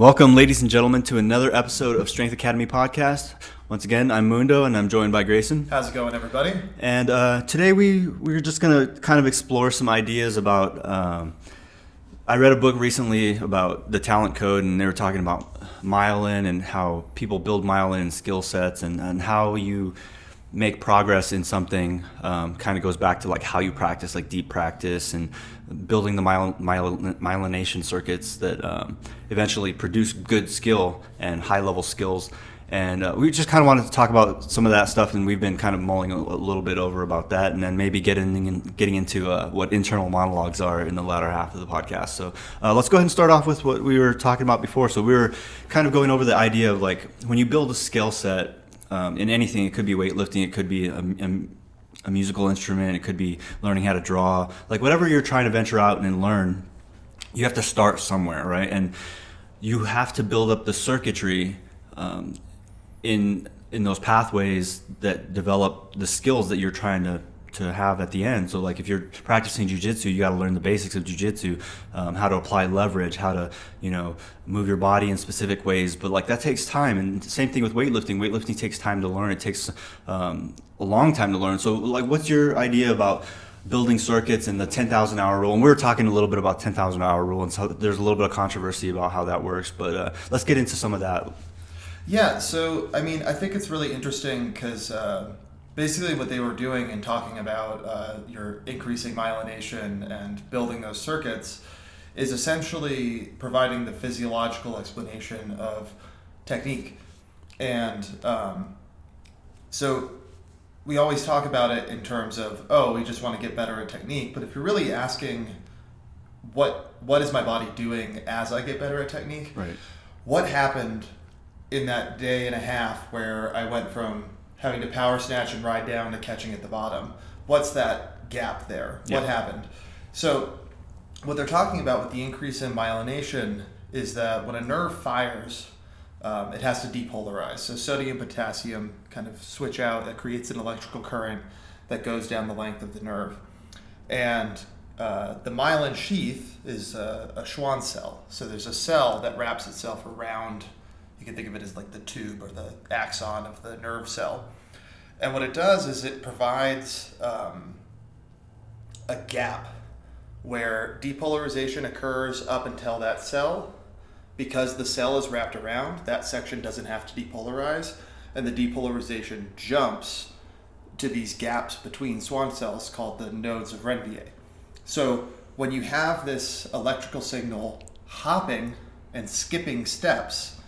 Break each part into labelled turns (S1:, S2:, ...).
S1: Welcome, ladies and gentlemen, to another episode of Strength Academy podcast. Once again, I'm Mundo, and I'm joined by Grayson.
S2: How's it going, everybody?
S1: And uh, today we we're just gonna kind of explore some ideas about. Um, I read a book recently about the talent code, and they were talking about myelin and how people build myelin skill sets, and, and how you make progress in something um, kind of goes back to like how you practice, like deep practice, and building the myel- myel- myelination circuits that um, eventually produce good skill and high level skills. And uh, we just kind of wanted to talk about some of that stuff, and we've been kind of mulling a, a little bit over about that, and then maybe getting in, getting into uh, what internal monologues are in the latter half of the podcast. So uh, let's go ahead and start off with what we were talking about before. So we were kind of going over the idea of like when you build a skill set um, in anything. It could be weightlifting. It could be a, a, a, musical instrument. It could be learning how to draw. Like whatever you're trying to venture out and learn, you have to start somewhere, right? And you have to build up the circuitry um, in in those pathways that develop the skills that you're trying to to have at the end. So like if you're practicing jujitsu, you got to learn the basics of jujitsu, um, how to apply leverage, how to you know move your body in specific ways. But like that takes time, and same thing with weightlifting. Weightlifting takes time to learn. It takes um, a long time to learn. So like, what's your idea about? building circuits and the 10,000 hour rule. And we were talking a little bit about 10,000 hour rule, and so there's a little bit of controversy about how that works. But uh, let's get into some of that.
S2: Yeah, so I mean, I think it's really interesting because uh, basically what they were doing and talking about uh, your increasing myelination and building those circuits is essentially providing the physiological explanation of technique. And um, so we always talk about it in terms of oh we just want to get better at technique but if you're really asking what what is my body doing as i get better at technique
S1: right.
S2: what happened in that day and a half where i went from having to power snatch and ride down to catching at the bottom. What's that gap there? What happened? So, what they're talking about with the increase in myelination is that when a nerve fires, um, it has to depolarize. So, sodium potassium kind of switch out, that creates an electrical current that goes down the length of the nerve. And uh, the myelin sheath is a, a Schwann cell. So, there's a cell that wraps itself around you can think of it as like the tube or the axon of the nerve cell. And what it does is it provides um, a gap where depolarization occurs up until that cell. Because the cell is wrapped around, that section doesn't have to depolarize, and the depolarization jumps to these gaps between Schwann cells called the nodes of Ranvier. So when you have this electrical signal hopping and skipping steps,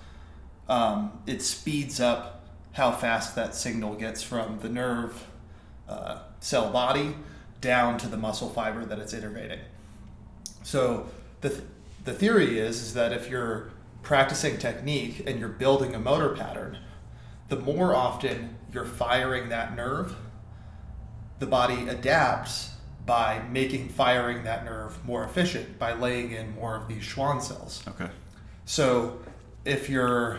S2: um, it speeds up how fast that signal gets from the nerve uh, cell body down to the muscle fiber that it's innervating. So the, th- the theory is, is that if you're practicing technique and you're building a motor pattern, the more often you're firing that nerve, the body adapts by making firing that nerve more efficient by laying in more of these Schwann cells.
S1: Okay.
S2: So if you're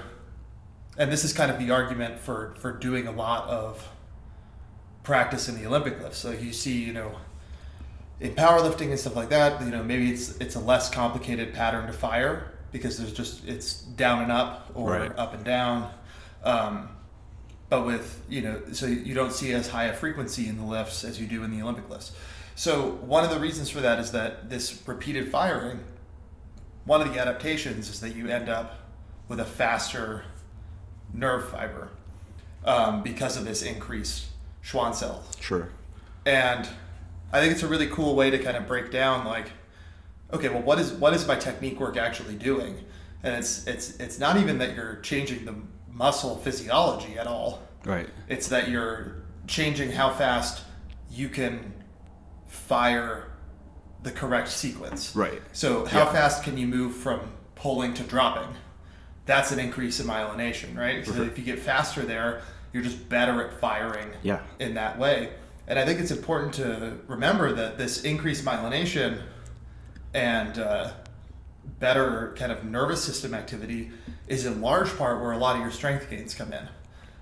S2: and this is kind of the argument for for doing a lot of practice in the Olympic lifts. So you see, you know, in powerlifting and stuff like that, you know, maybe it's it's a less complicated pattern to fire because there's just it's down and up or
S1: right.
S2: up and down. Um, but with you know, so you don't see as high a frequency in the lifts as you do in the Olympic lifts. So one of the reasons for that is that this repeated firing, one of the adaptations is that you end up with a faster nerve fiber um, because of this increased Schwann cell.
S1: Sure.
S2: And I think it's a really cool way to kind of break down like, okay, well, what is what is my technique work actually doing? And it's it's it's not even that you're changing the muscle physiology at all.
S1: Right.
S2: It's that you're changing how fast you can fire the correct sequence.
S1: Right.
S2: So how
S1: Yeah.
S2: fast can you move from pulling to dropping? That's an increase in myelination, right? So
S1: Mhm.
S2: if you get faster there, you're just better at firing
S1: Yeah.
S2: in that way. And I think it's important to remember that this increased myelination and uh, better kind of nervous system activity is in large part where a lot of your strength gains come in.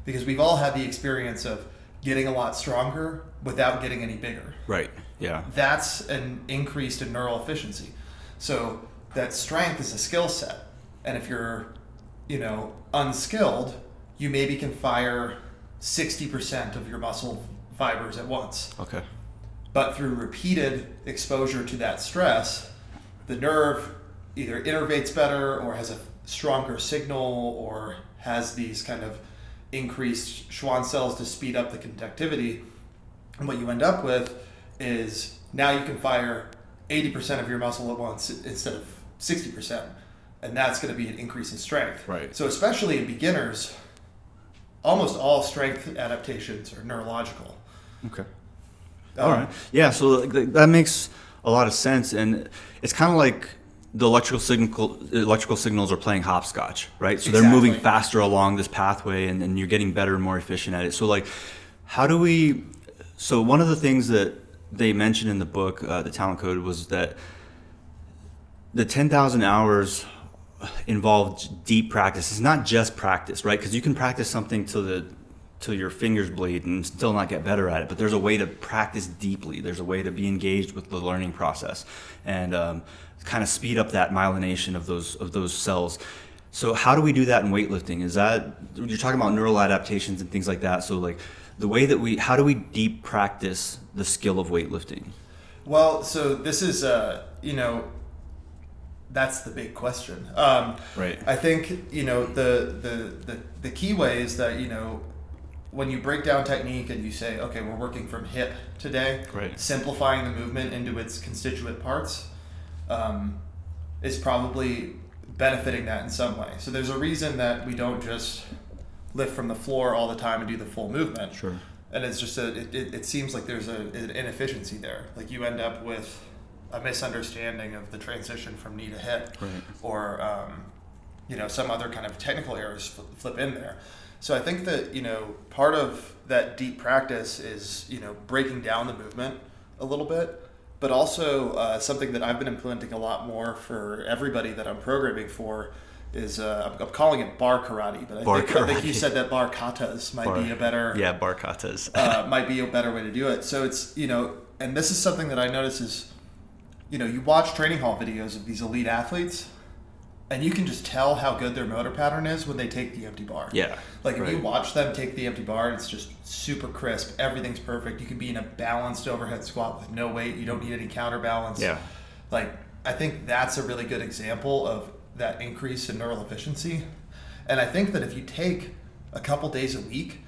S2: Because we've all had the experience of getting a lot stronger without getting any bigger.
S1: Right. Yeah.
S2: That's an increase in neural efficiency. So that strength is a skill set. and if you're, you know, unskilled, you maybe can fire 60% of your muscle fibers at once.
S1: Okay.
S2: But through repeated exposure to that stress, the nerve either innervates better or has a stronger signal or has these kind of increased Schwann cells to speed up the conductivity. And what you end up with is now you can fire 80% of your muscle at once instead of 60%. And that's going to be an increase in strength.
S1: Right.
S2: So, especially in beginners, almost all strength adaptations are neurological.
S1: Okay.
S2: Um,
S1: All right. Yeah. So that makes a lot of sense, and it's kind of like the electrical signal electrical signals are playing hopscotch, right? So they're moving faster along this pathway, and, and you're getting better and more efficient at it. So like, how do we? So one of the things that they mentioned in the book, uh, the Talent Code, was that the ten thousand hours involved deep practice. It's not just practice, right? Because you can practice something till the till your fingers bleed and still not get better at it. But there's a way to practice deeply. There's a way to be engaged with the learning process and um, kind of speed up that myelination of those of those cells. So how do we do that in weightlifting? Is that you're talking about neural adaptations and things like that? So like the way that we how do we deep practice the skill of weightlifting?
S2: Well, so this is, uh, you know, that's the big question. Um,
S1: Right.
S2: I think you know the, the the the key way is that you know when you break down technique and you say, okay, we're working from hip today,
S1: Right.
S2: simplifying the movement into its constituent parts um, is probably benefiting that in some way. So there's a reason that we don't just lift from the floor all the time and do the full movement
S1: Sure.
S2: and it's just a it, it, it seems like there's a, an inefficiency there like you end up with a misunderstanding of the transition from knee to hip
S1: Right.
S2: or um, you know some other kind of technical errors flip, in there so i think that you know part of that deep practice is you know breaking down the movement a little bit but also uh, something that i've been implementing a lot more for everybody that i'm programming for is uh, I'm, calling it bar karate but I,
S1: Bar
S2: think, I think you said that bar katas might
S1: Bar-
S2: be a better
S1: Yeah, barkatas.
S2: uh, might be a better way to do it. So it's you know, and this is something that I notice is, you know, you watch training hall videos of these elite athletes, and you can just tell how good their motor pattern is when they take the empty bar.
S1: yeah.
S2: Like if you watch them take the empty bar, it's just super crisp. Everything's perfect. You can be in a balanced overhead squat with no weight. You don't need any counterbalance.
S1: Yeah.
S2: Like I think that's a really good example of that increase in neural efficiency. And I think that if you take a couple days a week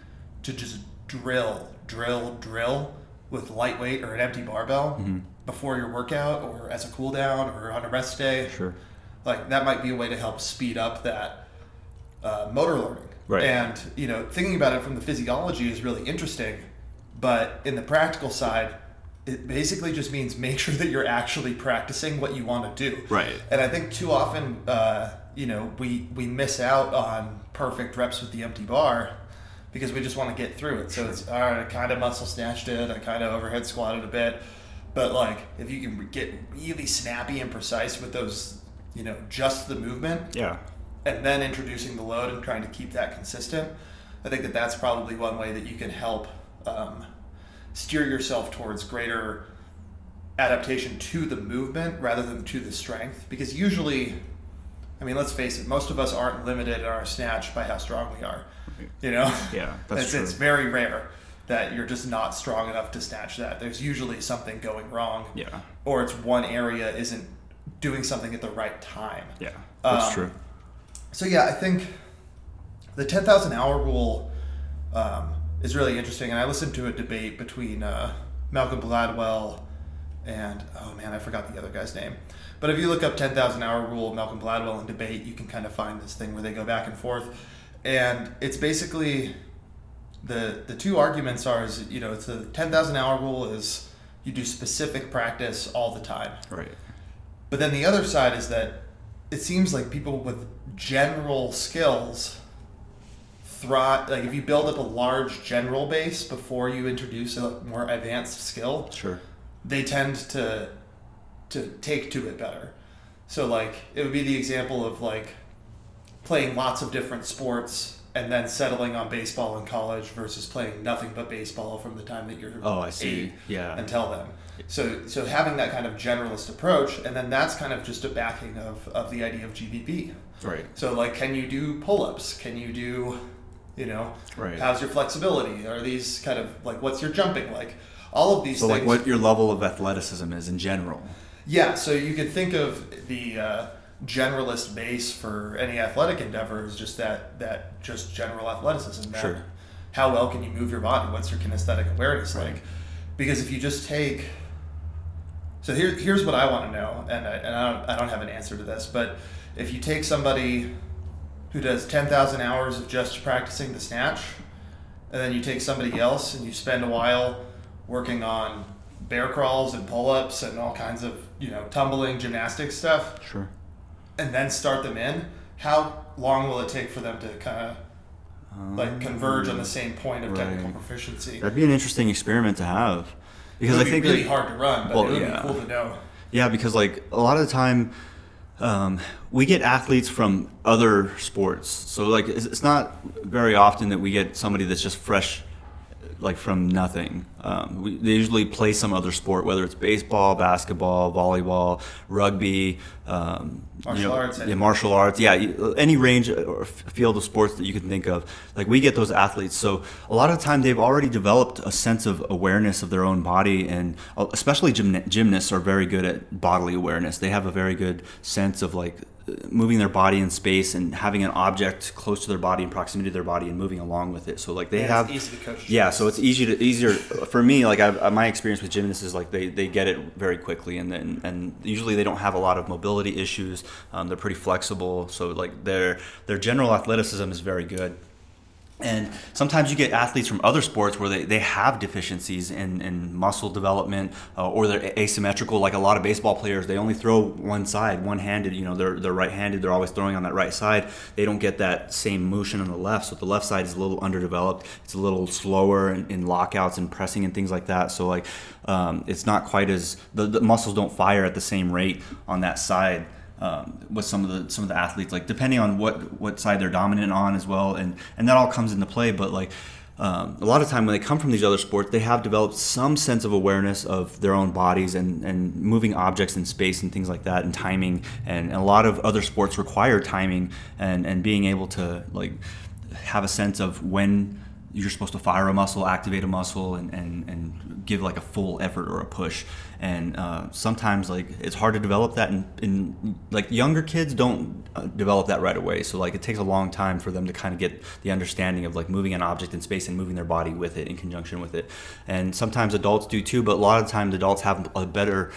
S2: to just drill, drill, drill with lightweight or an empty barbell
S1: Mm-hmm.
S2: Before your workout or as a cool down or on a rest day,
S1: Sure.
S2: like that might be a way to help speed up that uh, motor learning.
S1: Right.
S2: And you know, thinking about it from the physiology is really interesting, but in the practical side, it basically just means make sure that you're actually practicing what you want to do.
S1: Right.
S2: And I think too often, uh, you know, we we miss out on perfect reps with the empty bar because we just want to get through it. So it's all right. I kind of muscle snatched it. I kind of overhead squatted a bit, but like if you can get really snappy and precise with those, you know, just the movement,
S1: Yeah.
S2: and then introducing the load and trying to keep that consistent, I think that that's probably one way that you can help um, steer yourself towards greater adaptation to the movement rather than to the strength. Because usually, I mean, let's face it, most of us aren't limited in our snatch by how strong we are. You know,
S1: Yeah, that's
S2: it's,
S1: true.
S2: it's very rare that you're just not strong enough to snatch that. There's usually something going wrong,
S1: Yeah.
S2: or it's one area isn't doing something at the right time.
S1: Yeah. That's
S2: Um,
S1: true.
S2: So yeah, I think the ten thousand hour rule um, is really interesting, and I listened to a debate between uh, Malcolm Gladwell and oh man, I forgot the other guy's name. But if you look up ten thousand hour rule, Malcolm Gladwell and debate, you can kind of find this thing where they go back and forth, and it's basically the the two arguments are is you know it's the ten thousand hour rule is you do specific practice all the time.
S1: Right.
S2: But then the other side is that it seems like people with general skills thrive. Like if you build up a large general base before you introduce a more advanced skill,
S1: Sure.
S2: they tend to to take to it better. So like it would be the example of like playing lots of different sports and then settling on baseball in college versus playing nothing but baseball from the time that you're
S1: oh I see
S2: eight
S1: yeah
S2: until then. So so having that kind of generalist approach, and then that's kind of just a backing of, of the idea of GPP.
S1: right
S2: So like, can you do pull-ups? Can you do, you know,
S1: Right.
S2: how's your flexibility? Are these kind of like what's your jumping like? All of these
S1: so
S2: things.
S1: like what your level of athleticism is in general
S2: Yeah, so you could think of the uh, generalist base for any athletic endeavor is just that that just general athleticism. That
S1: Sure.
S2: How well can you move your body? What's your kinesthetic awareness
S1: Right.
S2: like? Because if you just take, so here, here's what I want to know, and I, and I don't, I don't have an answer to this, but if you take somebody who does ten thousand hours of just practicing the snatch, and then you take somebody else and you spend a while working on bear crawls and pull-ups and all kinds of you know tumbling gymnastics stuff
S1: sure
S2: and then start them in how long will it take for them to kind of like converge on the same point of technical proficiency
S1: that'd be an interesting experiment to have because I think
S2: be really
S1: that-
S2: hard to run but
S1: Well,
S2: it would
S1: yeah.
S2: be cool to know
S1: Yeah, because like a lot of the time, um, we get athletes from other sports. So like it's, it's not very often that we get somebody that's just fresh, like from nothing. Um, we, they usually play some other sport, whether it's baseball, basketball, volleyball, rugby, um,
S2: Martial arts,
S1: yeah, martial arts, yeah, any range or field of sports that you can think of. Like we get those athletes, so a lot of the time they've already developed a sense of awareness of their own body, and uh, especially gymna- gymnasts are very good at bodily awareness. They have a very good sense of like uh, moving their body in space and having an object close to their body and proximity to their body and moving along with it. So like they
S2: And
S1: have
S2: it's easy to coach
S1: yeah, so it's easy to easier for me. Like I've, uh, my experience with gymnasts is like they, they get it very quickly, and then and usually they don't have a lot of mobility issues. Um, they're pretty flexible, so like their their general athleticism is very good. And sometimes you get athletes from other sports where they, they have deficiencies in, in muscle development uh, or they're asymmetrical. Like a lot of baseball players, they only throw one side, one handed. You know, they're, they're right handed, they're always throwing on that right side. They don't get that same motion on the left. So the left side is a little underdeveloped. It's a little slower in, in lockouts and pressing and things like that. So, like, um, it's not quite as the, the muscles don't fire at the same rate on that side um, with some of the some of the athletes, like depending on what what side they're dominant on as well, and and that all comes into play. But like um, a lot of time when they come from these other sports, they have developed some sense of awareness of their own bodies and and moving objects in space and things like that, and timing. And, and a lot of other sports require timing and and being able to like have a sense of when you're supposed to fire a muscle, activate a muscle, and, and, and give like a full effort or a push. And uh, sometimes like it's hard to develop that, and in, like younger kids don't uh, develop that right away. So like it takes a long time for them to kind of get the understanding of like moving an object in space and moving their body with it in conjunction with it. And sometimes adults do too, but a lot of times adults have a better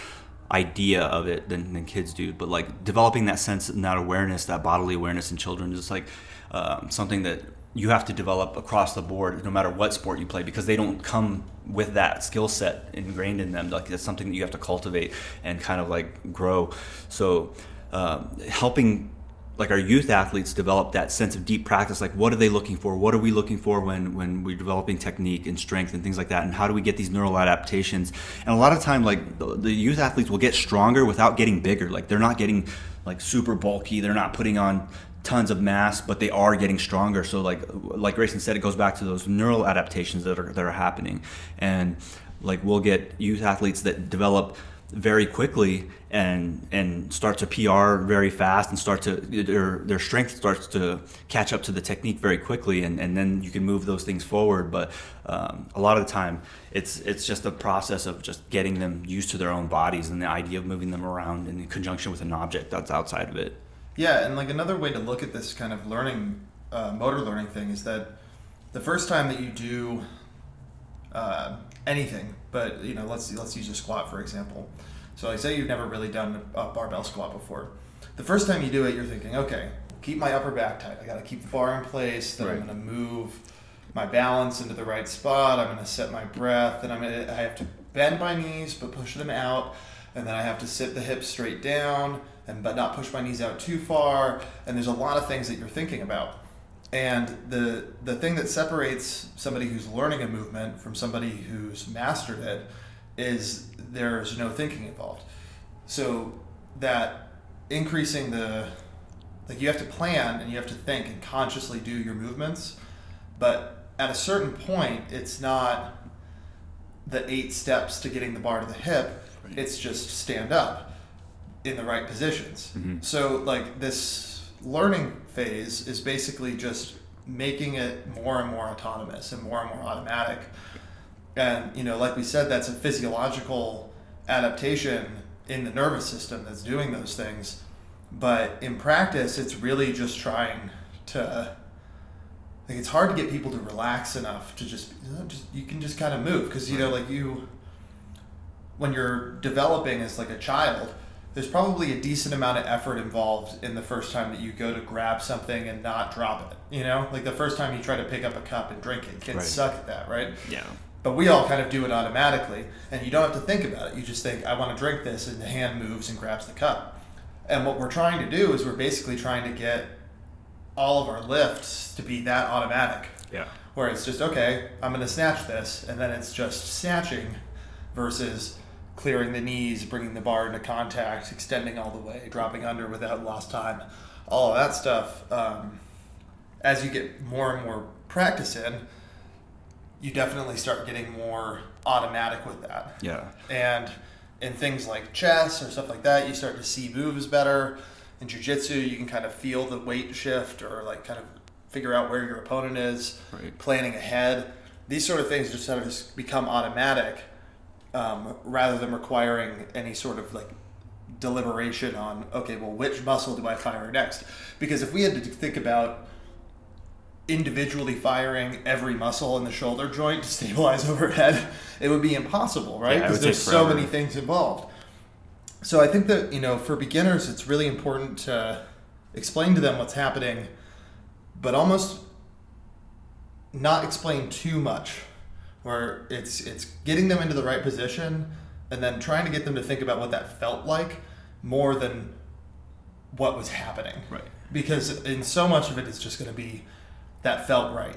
S1: idea of it than, than kids do. But like developing that sense and that awareness, that bodily awareness in children is like um, something that you have to develop across the board, no matter what sport you play, because they don't come with that skill set ingrained in them. Like it's something that you have to cultivate and kind of like grow. So um, helping like our youth athletes develop that sense of deep practice like what are they looking for? What are we looking for when when we're developing technique and strength and things like that? And how do we get these neural adaptations? And a lot of time like the, the youth athletes will get stronger without getting bigger. Like they're not getting like super bulky. They're not putting on tons of mass but they are getting stronger. So like like Grayson said it goes back to those neural adaptations that are that are happening. And like we'll get youth athletes that develop very quickly and and start to PR very fast and start to their their strength starts to catch up to the technique very quickly. And, and then you can move those things forward. But um, a lot of the time it's it's just a process of just getting them used to their own bodies and the idea of moving them around in conjunction with an object that's outside of it
S2: Yeah, and like another way to look at this kind of learning, uh, motor learning thing is that the first time that you do uh, anything, but you know, let's let's use a squat for example. So, like, say you've never really done a barbell squat before. The first time you do it, you're thinking, okay, keep my upper back tight. I got to keep the bar in place. Then I'm going to move my balance into the right spot. I'm going to set my breath. Then I'm going to I have to bend my knees but push them out, and then I have to sit the hips straight down and but not push my knees out too far. And there's a lot of things that you're thinking about. And the the thing that separates somebody who's learning a movement from somebody who's mastered it is there's no thinking involved. So that increasing the Like you have to plan and you have to think and consciously do your movements. But at a certain point, it's not the eight steps to getting the bar to the hip. Right. It's just stand up in the right positions. Mm-hmm. So like this learning phase is basically just making it more and more autonomous and more and more automatic. And you know, like we said, that's a physiological adaptation in the nervous system that's doing those things. But in practice, it's really just trying to. Like it's hard to get people to relax enough to just, you know, just you can just kind of move because you know like you when you're developing as like a child there's probably a decent amount of effort involved in the first time that you go to grab something and not drop it. You know, like the first time you try to pick up a cup and drink it, kids right. suck at that, right?
S1: Yeah.
S2: But we all kind of do it automatically, and you don't have to think about it. You just think, I want to drink this, and the hand moves and grabs the cup. And what we're trying to do is we're basically trying to get all of our lifts to be that automatic.
S1: Yeah.
S2: Where it's just, okay, I'm going to snatch this, and then it's just snatching versus clearing the knees, bringing the bar into contact, extending all the way, dropping under without lost time, all of that stuff. Um, as you get more and more practice in, you definitely start getting more automatic with that.
S1: Yeah.
S2: And in things like chess or stuff like that, you start to see moves better. In jujitsu, you can kind of feel the weight shift or like kind of figure out where your opponent is,
S1: right.
S2: planning ahead. These sort of things just sort of become automatic um, rather than requiring any sort of like deliberation on okay well which muscle do i fire next? Because if we had to think about individually firing every muscle in the shoulder joint to stabilize overhead it would be impossible right? Because yeah, there's so many things involved. So i think that you know for beginners it's really important to explain to them what's happening but almost not explain too much where it's it's getting them into the right position and then trying to get them to think about what that felt like more than what was happening.
S1: Right.
S2: Because in so much of it, it's just going to be that felt right.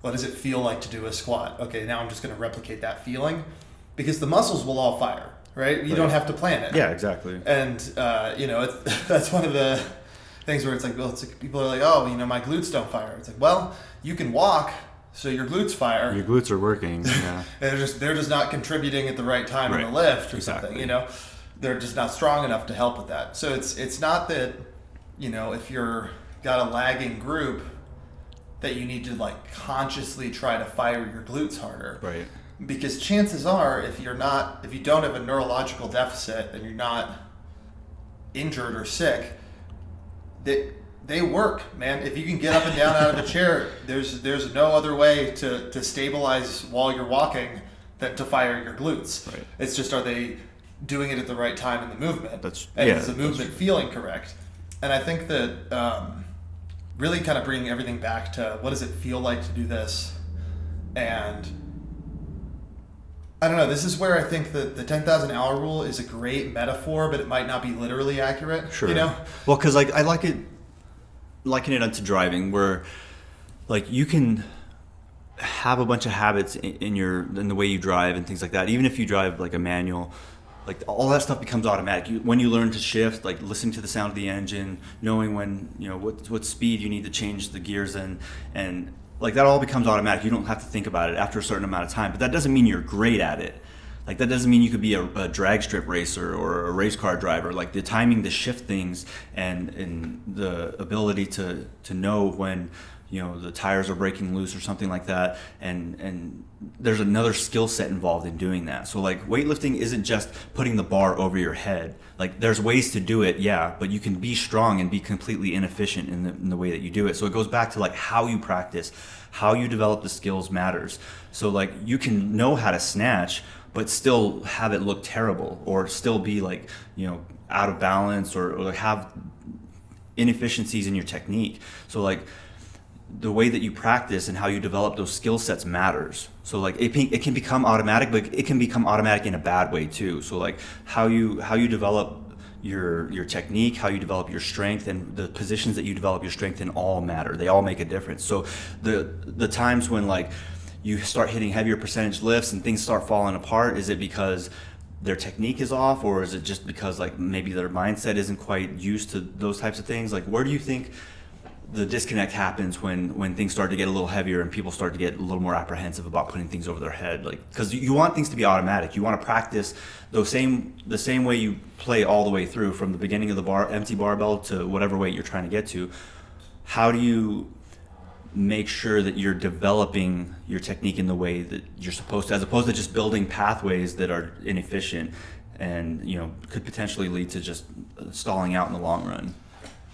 S2: What does it feel like to do a squat? Okay, now I'm just going to replicate that feeling because the muscles will all fire, right? You right. don't have to plan it.
S1: Yeah, exactly.
S2: And uh, you know, that's one of the things where it's like, well, it's like people are like, oh, you know, my glutes don't fire. It's like, well, you can walk so your glutes fire.
S1: Your glutes are working. Yeah.
S2: they're just they're just not contributing at the right time right. in the lift or exactly. something. You know, they're just not strong enough to help with that. So it's it's not that you know if you're got a lagging group that you need to like consciously try to fire your glutes harder.
S1: Right.
S2: Because chances are, if you're not, if you don't have a neurological deficit and you're not injured or sick, that they work, man. If you can get up and down out of a chair, there's there's no other way to, to stabilize while you're walking than to fire your glutes.
S1: Right.
S2: It's just are they doing it at the right time in the movement?
S1: That's
S2: and
S1: yeah,
S2: is the movement feeling correct? And I think that um, really kind of bringing everything back to what does it feel like to do this, and I don't know. This is where I think that the ten thousand hour rule is a great metaphor, but it might not be literally accurate.
S1: Sure.
S2: You know.
S1: Well, because like I like it liken it unto driving, where like you can have a bunch of habits in, in your in the way you drive and things like that. Even if you drive like a manual, like all that stuff becomes automatic. You, when you learn to shift, like listening to the sound of the engine, knowing when you know what what speed you need to change the gears in, and like that all becomes automatic. You don't have to think about it after a certain amount of time. But that doesn't mean you're great at it. Like that doesn't mean you could be a, a, drag strip racer or a race car driver. Like the timing to shift things and and the ability to to know when you know the tires are breaking loose or something like that. And and there's another skill set involved in doing that. So like weightlifting isn't just putting the bar over your head. Like there's ways to do it yeah but you can be strong and be completely inefficient in the, in the way that you do it. So it goes back to like how you practice how you develop the skills matters. So like you can know how to snatch but still have it look terrible or still be like you know out of balance or, or have inefficiencies in your technique. So like the way that you practice and how you develop those skill sets matters. So like it, it can become automatic but it can become automatic in a bad way too. So like how you how you develop your your technique how you develop your strength and the positions that you develop your strength in all matter. They all make a difference. So the the times when like you start hitting heavier percentage lifts and things start falling apart? Is it because their technique is off or is it just because like maybe their mindset isn't quite used to those types of things? Like where do you think the disconnect happens when when things start to get a little heavier and people start to get a little more apprehensive about putting things over their head? Like because you want things to be automatic. You want to practice the same the same way you play all the way through from the beginning of the bar empty barbell to whatever weight you're trying to get to. How do you make sure that you're developing your technique in the way that you're supposed to as opposed to just building pathways that are inefficient and you know could potentially lead to just stalling out in the long run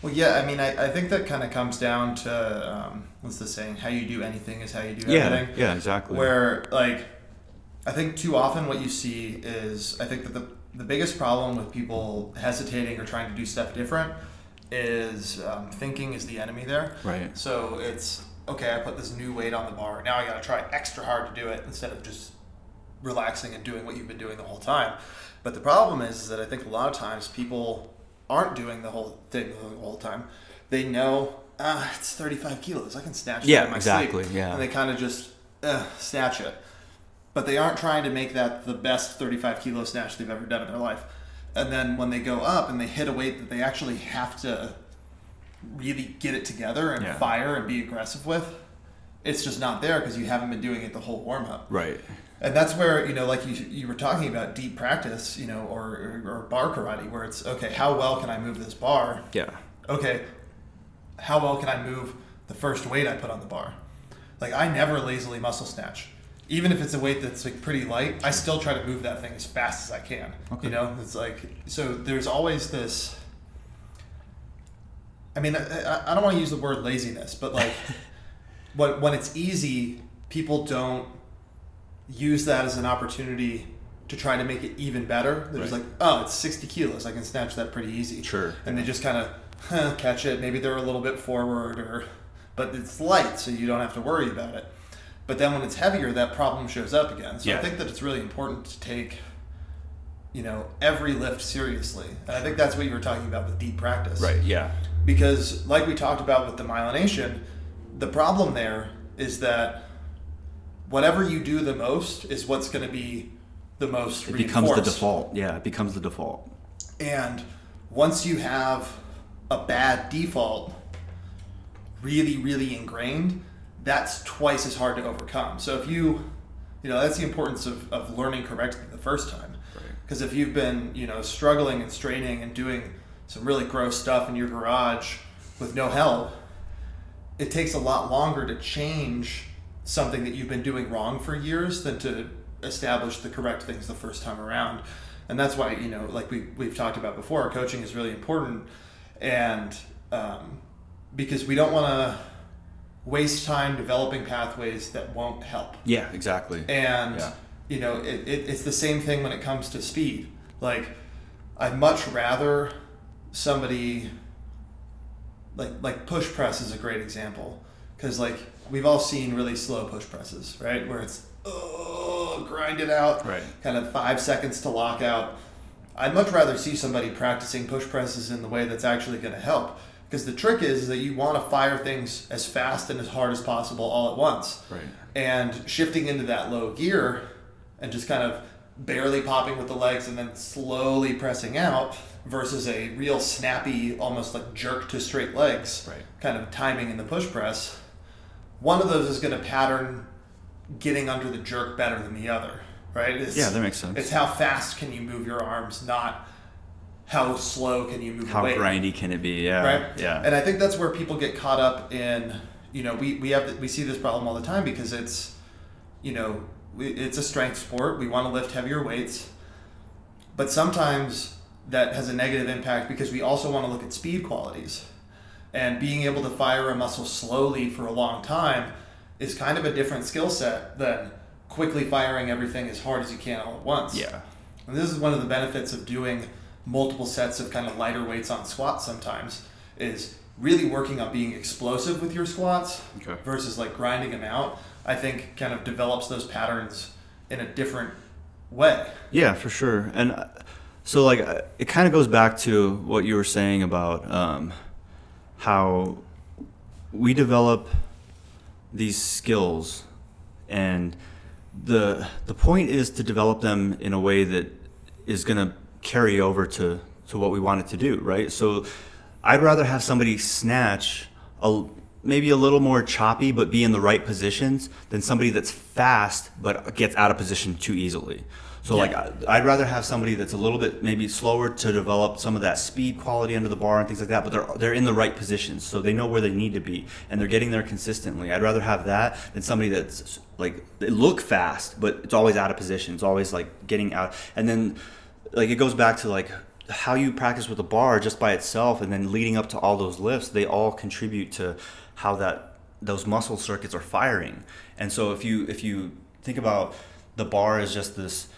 S2: well, yeah, I mean, I, I think that kind of comes down to um, what's the saying? How you do anything is how you do
S1: yeah,
S2: everything.
S1: Yeah, exactly.
S2: Where like, I think too often what you see is I think that the the biggest problem with people hesitating or trying to do stuff different is um, thinking is the enemy there.
S1: Right.
S2: So it's okay. I put this new weight on the bar. Now I got to try extra hard to do it instead of just relaxing and doing what you've been doing the whole time. But the problem is, is that I think a lot of times people aren't doing the whole thing the whole time, they know ah, it's 35 kilos. I can snatch
S1: yeah,
S2: that in my
S1: exactly,
S2: sleep.
S1: Yeah,
S2: and they kind of just uh, snatch it. But they aren't trying to make that the best 35 kilo snatch they've ever done in their life. And then when they go up and they hit a weight that they actually have to really get it together and
S1: Yeah.
S2: fire and be aggressive with, it's just not there because you haven't been doing it the whole warm up.
S1: right.
S2: And that's where you know, like you you were talking about deep practice, you know, or, or or bar karate, where it's okay. How well can I move this bar?
S1: Yeah,
S2: Okay, how well can I move the first weight I put on the bar? Like I never lazily muscle snatch, even if it's a weight that's like pretty light. I still try to move that thing as fast as I can.
S1: Okay.
S2: You know, it's like so. There's always this. I mean, I, I don't want to use the word laziness, but like, when when it's easy, people don't use that as an opportunity to try to make it even better. They're just like, oh, it's 60 kilos. I can snatch that pretty easy.
S1: Sure.
S2: And they just kind of huh, catch it. Maybe they're a little bit forward, or but it's light, so you don't have to worry about it. But then when it's heavier, that problem shows up again. So I think that it's really important to take, you know, every lift seriously. And I think that's what you were talking about with deep practice
S1: right. Yeah,
S2: because like we talked about with the myelination the problem there is that whatever you do the most is what's going to be the most
S1: it becomes the default. Yeah, it becomes the default.
S2: and once you have a bad default really really ingrained that's twice as hard to overcome so if you you know that's the importance of, of learning correctly the first time
S1: Right.
S2: because if you've been you know struggling and straining and doing some really gross stuff in your garage with no help it takes a lot longer to change something that you've been doing wrong for years than to establish the correct things the first time around and that's why you know like we, we've talked about before coaching is really important and um, because we don't want to waste time developing pathways that won't help
S1: Yeah, exactly.
S2: and
S1: Yeah.
S2: you know it, it, it's the same thing when it comes to speed like i'd much rather somebody like like push press is a great example. Because like we've all seen really slow push presses right? Where it's oh grind it out
S1: Right.
S2: kind of five seconds to lock out. I'd much rather see somebody practicing push presses in the way that's actually going to help. Because the trick is that you want to fire things as fast and as hard as possible all at once.
S1: Right.
S2: and shifting into that low gear and just kind of barely popping with the legs and then slowly pressing out versus a real snappy almost like jerk to straight legs
S1: Right.
S2: kind of timing in the push press one of those is going to pattern getting under the jerk better than the other right it's,
S1: Yeah, that makes sense.
S2: it's how fast can you move your arms not how slow can you move
S1: How
S2: weight
S1: grindy can it be? Yeah.
S2: right?
S1: Yeah.
S2: And I think that's where people get caught up in, you know, we, we have we see this problem all the time because it's, you know, it's a strength sport. We want to lift heavier weights, but sometimes that has a negative impact because we also want to look at speed qualities, and being able to fire a muscle slowly for a long time is kind of a different skill set than quickly firing everything as hard as you can all at once.
S1: yeah.
S2: And this is one of the benefits of doing multiple sets of kind of lighter weights on squats sometimes is really working on being explosive with your squats
S1: Okay.
S2: versus like grinding them out. I think kind of develops those patterns in a different way.
S1: Yeah, for sure. And uh, so, like, uh, it kind of goes back to what you were saying about um, how we develop these skills, and the the point is to develop them in a way that is going to carry over to to what we want it to do, right? So I'd rather have somebody snatch a maybe a little more choppy but be in the right positions than somebody that's fast but gets out of position too easily. So
S3: Yeah.
S1: like I'd rather have somebody that's a little bit maybe slower to develop some of that speed quality under the bar and things like that, but they're they're in the right positions, so they know where they need to be and they're getting there consistently. I'd rather have that than somebody that's like they look fast, but it's always out of position. It's always like getting out, and then like it goes back to like how you practice with the bar just by itself, and then leading up to all those lifts, they all contribute to how that those muscle circuits are firing. And so if you if you think about the bar as just this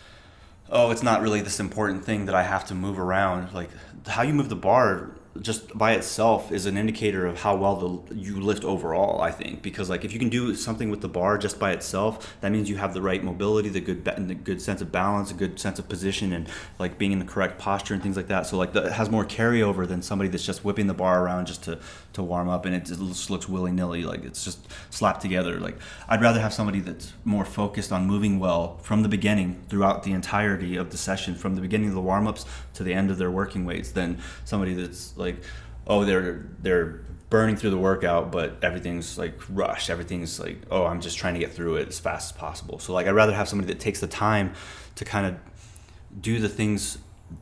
S1: oh, it's not really this important thing that I have to move around. Like how you move the bar just by itself is an indicator of how well the you lift overall. I think because like if you can do something with the bar just by itself, that means you have the right mobility, the good the good sense of balance, a good sense of position, and like being in the correct posture and things like that. So like that has more carryover than somebody that's just whipping the bar around just to to warm up and it just looks willy nilly. Like it's just slapped together. Like I'd rather have somebody that's more focused on moving well from the beginning throughout the entirety of the session, from the beginning of the warm ups to the end of their working weights, than somebody that's like, oh, they're they're burning through the workout, but everything's like rushed. Everything's like, oh, I'm just trying to get through it as fast as possible. So like, I'd rather have somebody that takes the time to kind of do the things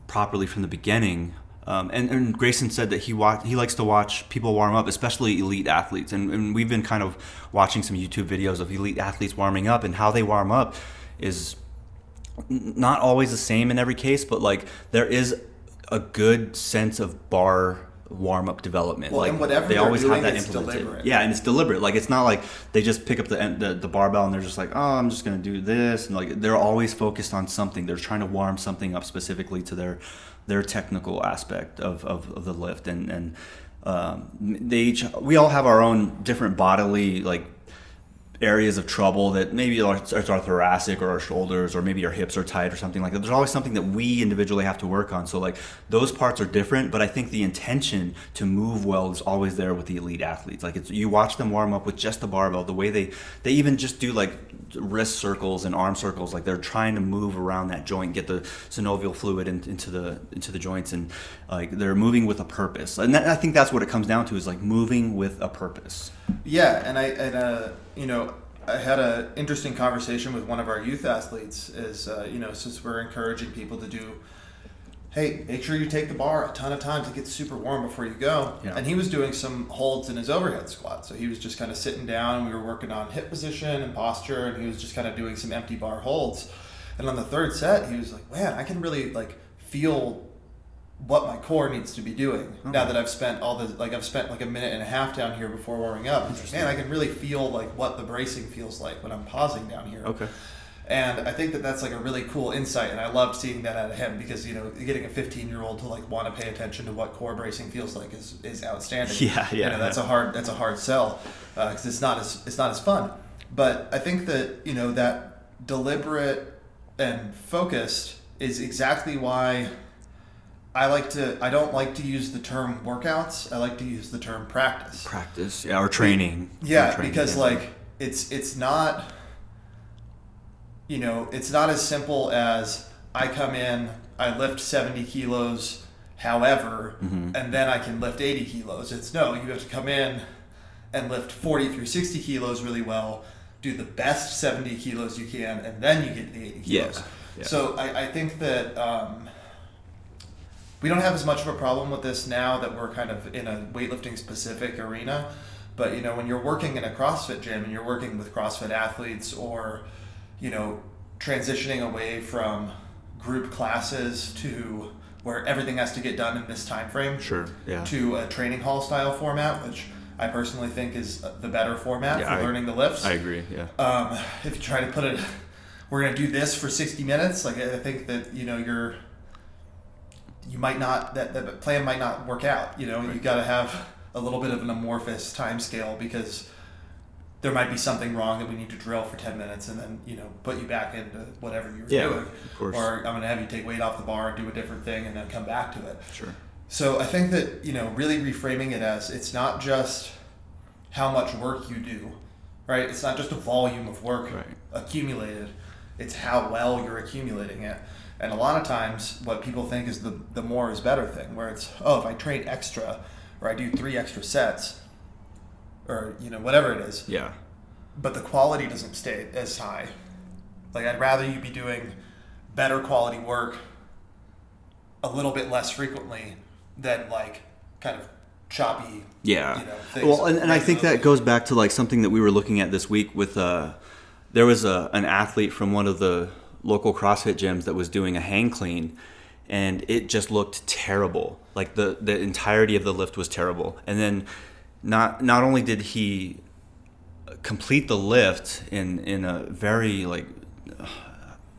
S1: properly from the beginning. Um, and, and Grayson said that he watch, he likes to watch people warm up, especially elite athletes. And, and we've been kind of watching some YouTube videos of elite athletes warming up, and how they warm up is not always the same in every case, but like there is a good sense of bar warm up development.
S2: Well,
S1: like
S2: and whatever
S1: they always
S2: doing,
S1: have that implemented.
S2: deliberate.
S1: Yeah, and it's deliberate. Like it's not like they just pick up the, the the barbell and they're just like, oh, I'm just gonna do this, and like they're always focused on something. They're trying to warm something up specifically to their their technical aspect of, of, of the lift, and and um, they each we all have our own different bodily like areas of trouble that maybe it's our thoracic or our shoulders or maybe our hips are tight or something like that. There's always something that we individually have to work on. So like those parts are different, but I think the intention to move well is always there with the elite athletes. Like it's you watch them warm up with just the barbell, the way they they even just do like wrist circles and arm circles, like they're trying to move around that joint, get the synovial fluid in, into the into the joints, and like they're moving with a purpose. And that, I think that's what it comes down to is like moving with a purpose.
S2: Yeah, and I and uh, you know I had an interesting conversation with one of our youth athletes. Is uh, you know since we're encouraging people to do, hey, make sure you take the bar a ton of times to get super warm before you go.
S1: Yeah.
S2: And he was doing some holds in his overhead squat, so he was just kind of sitting down. We were working on hip position and posture, and he was just kind of doing some empty bar holds. And on the third set, he was like, "Man, I can really like feel." what my core needs to be doing hmm. now that I've spent all the like I've spent like a minute and a half down here before warming up. Like, Man, I can really feel like what the bracing feels like when I'm pausing down here.
S1: Okay.
S2: And I think that that's like a really cool insight, and I loved seeing that out of him because you know getting a 15 year old to like want to pay attention to what core bracing feels like is, is outstanding.
S1: Yeah, yeah,
S2: You know, that's
S1: yeah.
S2: a hard that's a hard sell uh, because it's not as it's not as fun. But I think that you know that deliberate and focused is exactly why I like to. I don't like to use the term workouts. I like to use the term practice.
S1: Practice, yeah, or training.
S2: Yeah,
S1: Or training,
S2: because
S1: yeah.
S2: like it's it's not. You know, it's not as simple as I come in, I lift seventy kilos, however,
S1: Mm-hmm.
S2: and then I can lift eighty kilos. It's no, you have to come in and lift forty through sixty kilos really well, do the best seventy kilos you can, and then you get the eighty
S1: Yeah,
S2: kilos.
S1: yeah.
S2: So I, I think that. Um, we don't have as much of a problem with this now that we're kind of in a weightlifting specific arena. But you know, when you're working in a CrossFit gym and you're working with CrossFit athletes, or you know, transitioning away from group classes to where everything has to get done in this time frame,
S1: Sure, yeah.
S2: to a training hall style format, which I personally think is the better format
S1: Yeah,
S2: for
S1: I-
S2: learning the lifts.
S1: I agree. Yeah.
S2: Um, if you try to put it, we're gonna do this for sixty minutes. Like I think that you know you're, you might not that that plan might not work out. You know you got to have a little bit of an amorphous time scale because there might be something wrong that we need to drill for ten minutes and then you know put you back into whatever you were
S1: Yeah,
S2: doing.
S1: of course.
S2: Or I'm gonna have you take weight off the bar and do a different thing and then come back to it.
S1: Sure.
S2: So I think that you know really reframing it as it's not just how much work you do, right? It's not just a volume of work
S1: Right.
S2: accumulated. It's how well you're accumulating it. And a lot of times, what people think is the, the more is better thing, where it's, oh, if I train extra or I do three extra sets or, you know, whatever it is,
S1: Yeah.
S2: but the quality doesn't stay as high. Like, I'd rather you be doing better quality work a little bit less frequently than, like, kind of choppy.
S1: Yeah.
S2: You know, things
S1: well, and, and I think that goes back to like something that we were looking at this week with uh, there was a an athlete from one of the local CrossFit gyms that was doing a hang clean, and it just looked terrible. Like the the entirety of the lift was terrible, and then not not only did he complete the lift in in a very like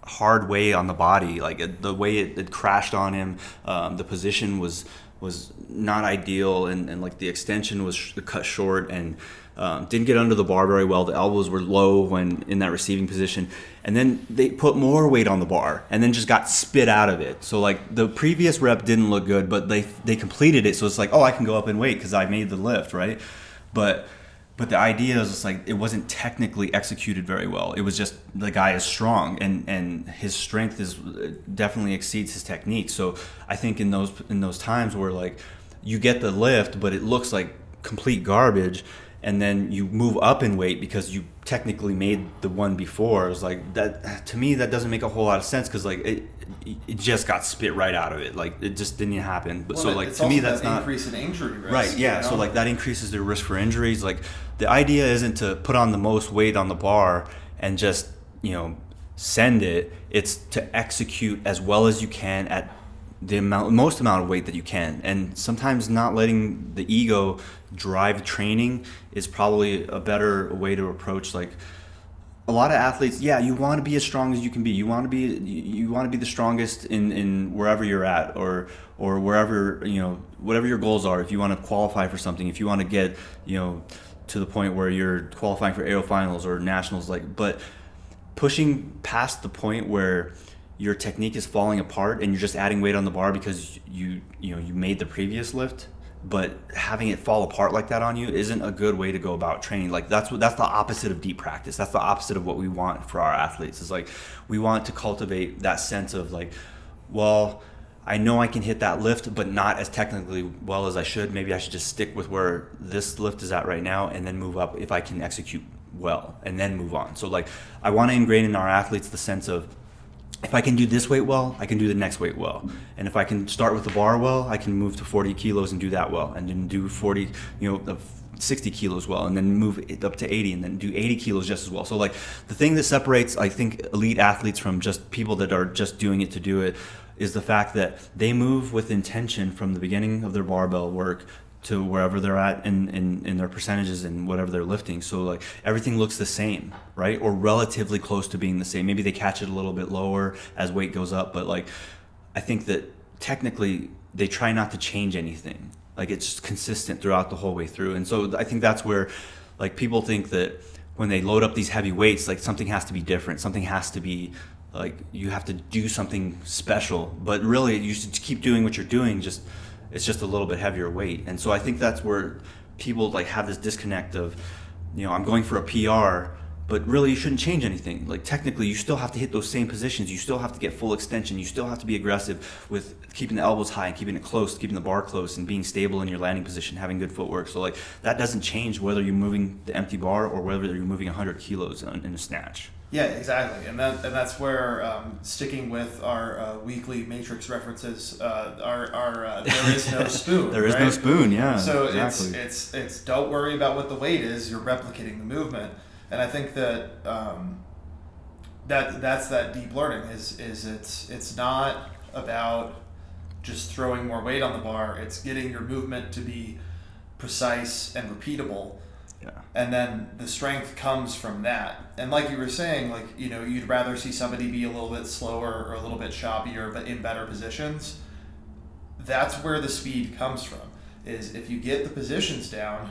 S1: hard way on the body. Like the way it, it crashed on him, um, the position was was not ideal, and, and like the extension was sh- cut short, and um, didn't get under the bar very well. The elbows were low when in that receiving position, and then they put more weight on the bar, and then just got spit out of it. So like the previous rep didn't look good, but they they completed it, so it's like oh I can go up and weight because I made the lift right, but but the idea is just like it wasn't technically executed very well. It was just the guy is strong and and his strength is uh, definitely exceeds his technique. So I think in those in those times where like you get the lift, but it looks like complete garbage, and then you move up in weight because you technically made the one before. It's like that to me that doesn't make a whole lot of sense because like it it just got spit right out of it. Like it just didn't happen. But
S2: Well,
S1: so like to me that's
S2: that
S1: not
S2: increase in injury risk.
S1: Right, yeah.
S2: you
S1: So like that increases the risk for injuries. Like the idea isn't to put on the most weight on the bar and just, you know, send it. It's to execute as well as you can at the amount most amount of weight that you can. And sometimes not letting the ego drive training is probably a better way to approach like a lot of athletes yeah you want to be as strong as you can be you want to be you want to be the strongest in in wherever you're at or or wherever you know whatever your goals are if you want to qualify for something if you want to get you know to the point where you're qualifying for AO finals or nationals like but pushing past the point where your technique is falling apart and you're just adding weight on the bar because you you know you made the previous lift but having it fall apart like that on you isn't a good way to go about training like that's what that's the opposite of deep practice that's the opposite of what we want for our athletes is like we want to cultivate that sense of like well I know I can hit that lift, but not as technically well as I should. Maybe I should just stick with where this lift is at right now and then move up if I can execute well and then move on. So, like, I want to ingrain in our athletes the sense of if I can do this weight well, I can do the next weight well. And if I can start with the bar well, I can move to 40 kilos and do that well. And then do 40, you know, 60 kilos well. And then move it up to 80 and then do 80 kilos just as well. So, like, the thing that separates, I think, elite athletes from just people that are just doing it to do it is the fact that they move with intention from the beginning of their barbell work to wherever they're at in, in, in their percentages and whatever they're lifting. So like everything looks the same, right? Or relatively close to being the same. Maybe they catch it a little bit lower as weight goes up, but like I think that technically they try not to change anything. Like it's just consistent throughout the whole way through. And so I think that's where like people think that when they load up these heavy weights, like something has to be different. Something has to be like you have to do something special. But really you should keep doing what you're doing, just it's just a little bit heavier weight. And so I think that's where people like have this disconnect of, you know, I'm going for a PR, but really you shouldn't change anything. Like technically you still have to hit those same positions. You still have to get full extension. You still have to be aggressive with keeping the elbows high and keeping it close, keeping the bar close and being stable in your landing position, having good footwork. So like that doesn't change whether you're moving the empty bar or whether you're moving 100 kilos in in a snatch.
S2: Yeah, exactly, and that and that's where um, sticking with our uh, weekly matrix references, uh, our our uh, there is no spoon.
S1: There is no spoon, yeah.
S2: So
S1: exactly.
S2: it's it's it's don't worry about what the weight is. You're replicating the movement, and I think that um, that that's that deep learning is is it's it's not about just throwing more weight on the bar. It's getting your movement to be precise and repeatable
S1: yeah.
S2: and then the strength comes from that and like you were saying like you know you'd rather see somebody be a little bit slower or a little bit choppier but in better positions that's where the speed comes from is if you get the positions down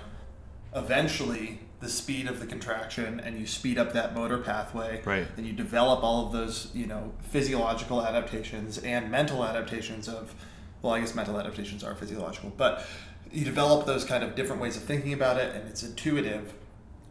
S2: eventually the speed of the contraction and you speed up that motor pathway
S1: Right.
S2: and you develop all of those you know physiological adaptations and mental adaptations of well i guess mental adaptations are physiological but you develop those kind of different ways of thinking about it and it's intuitive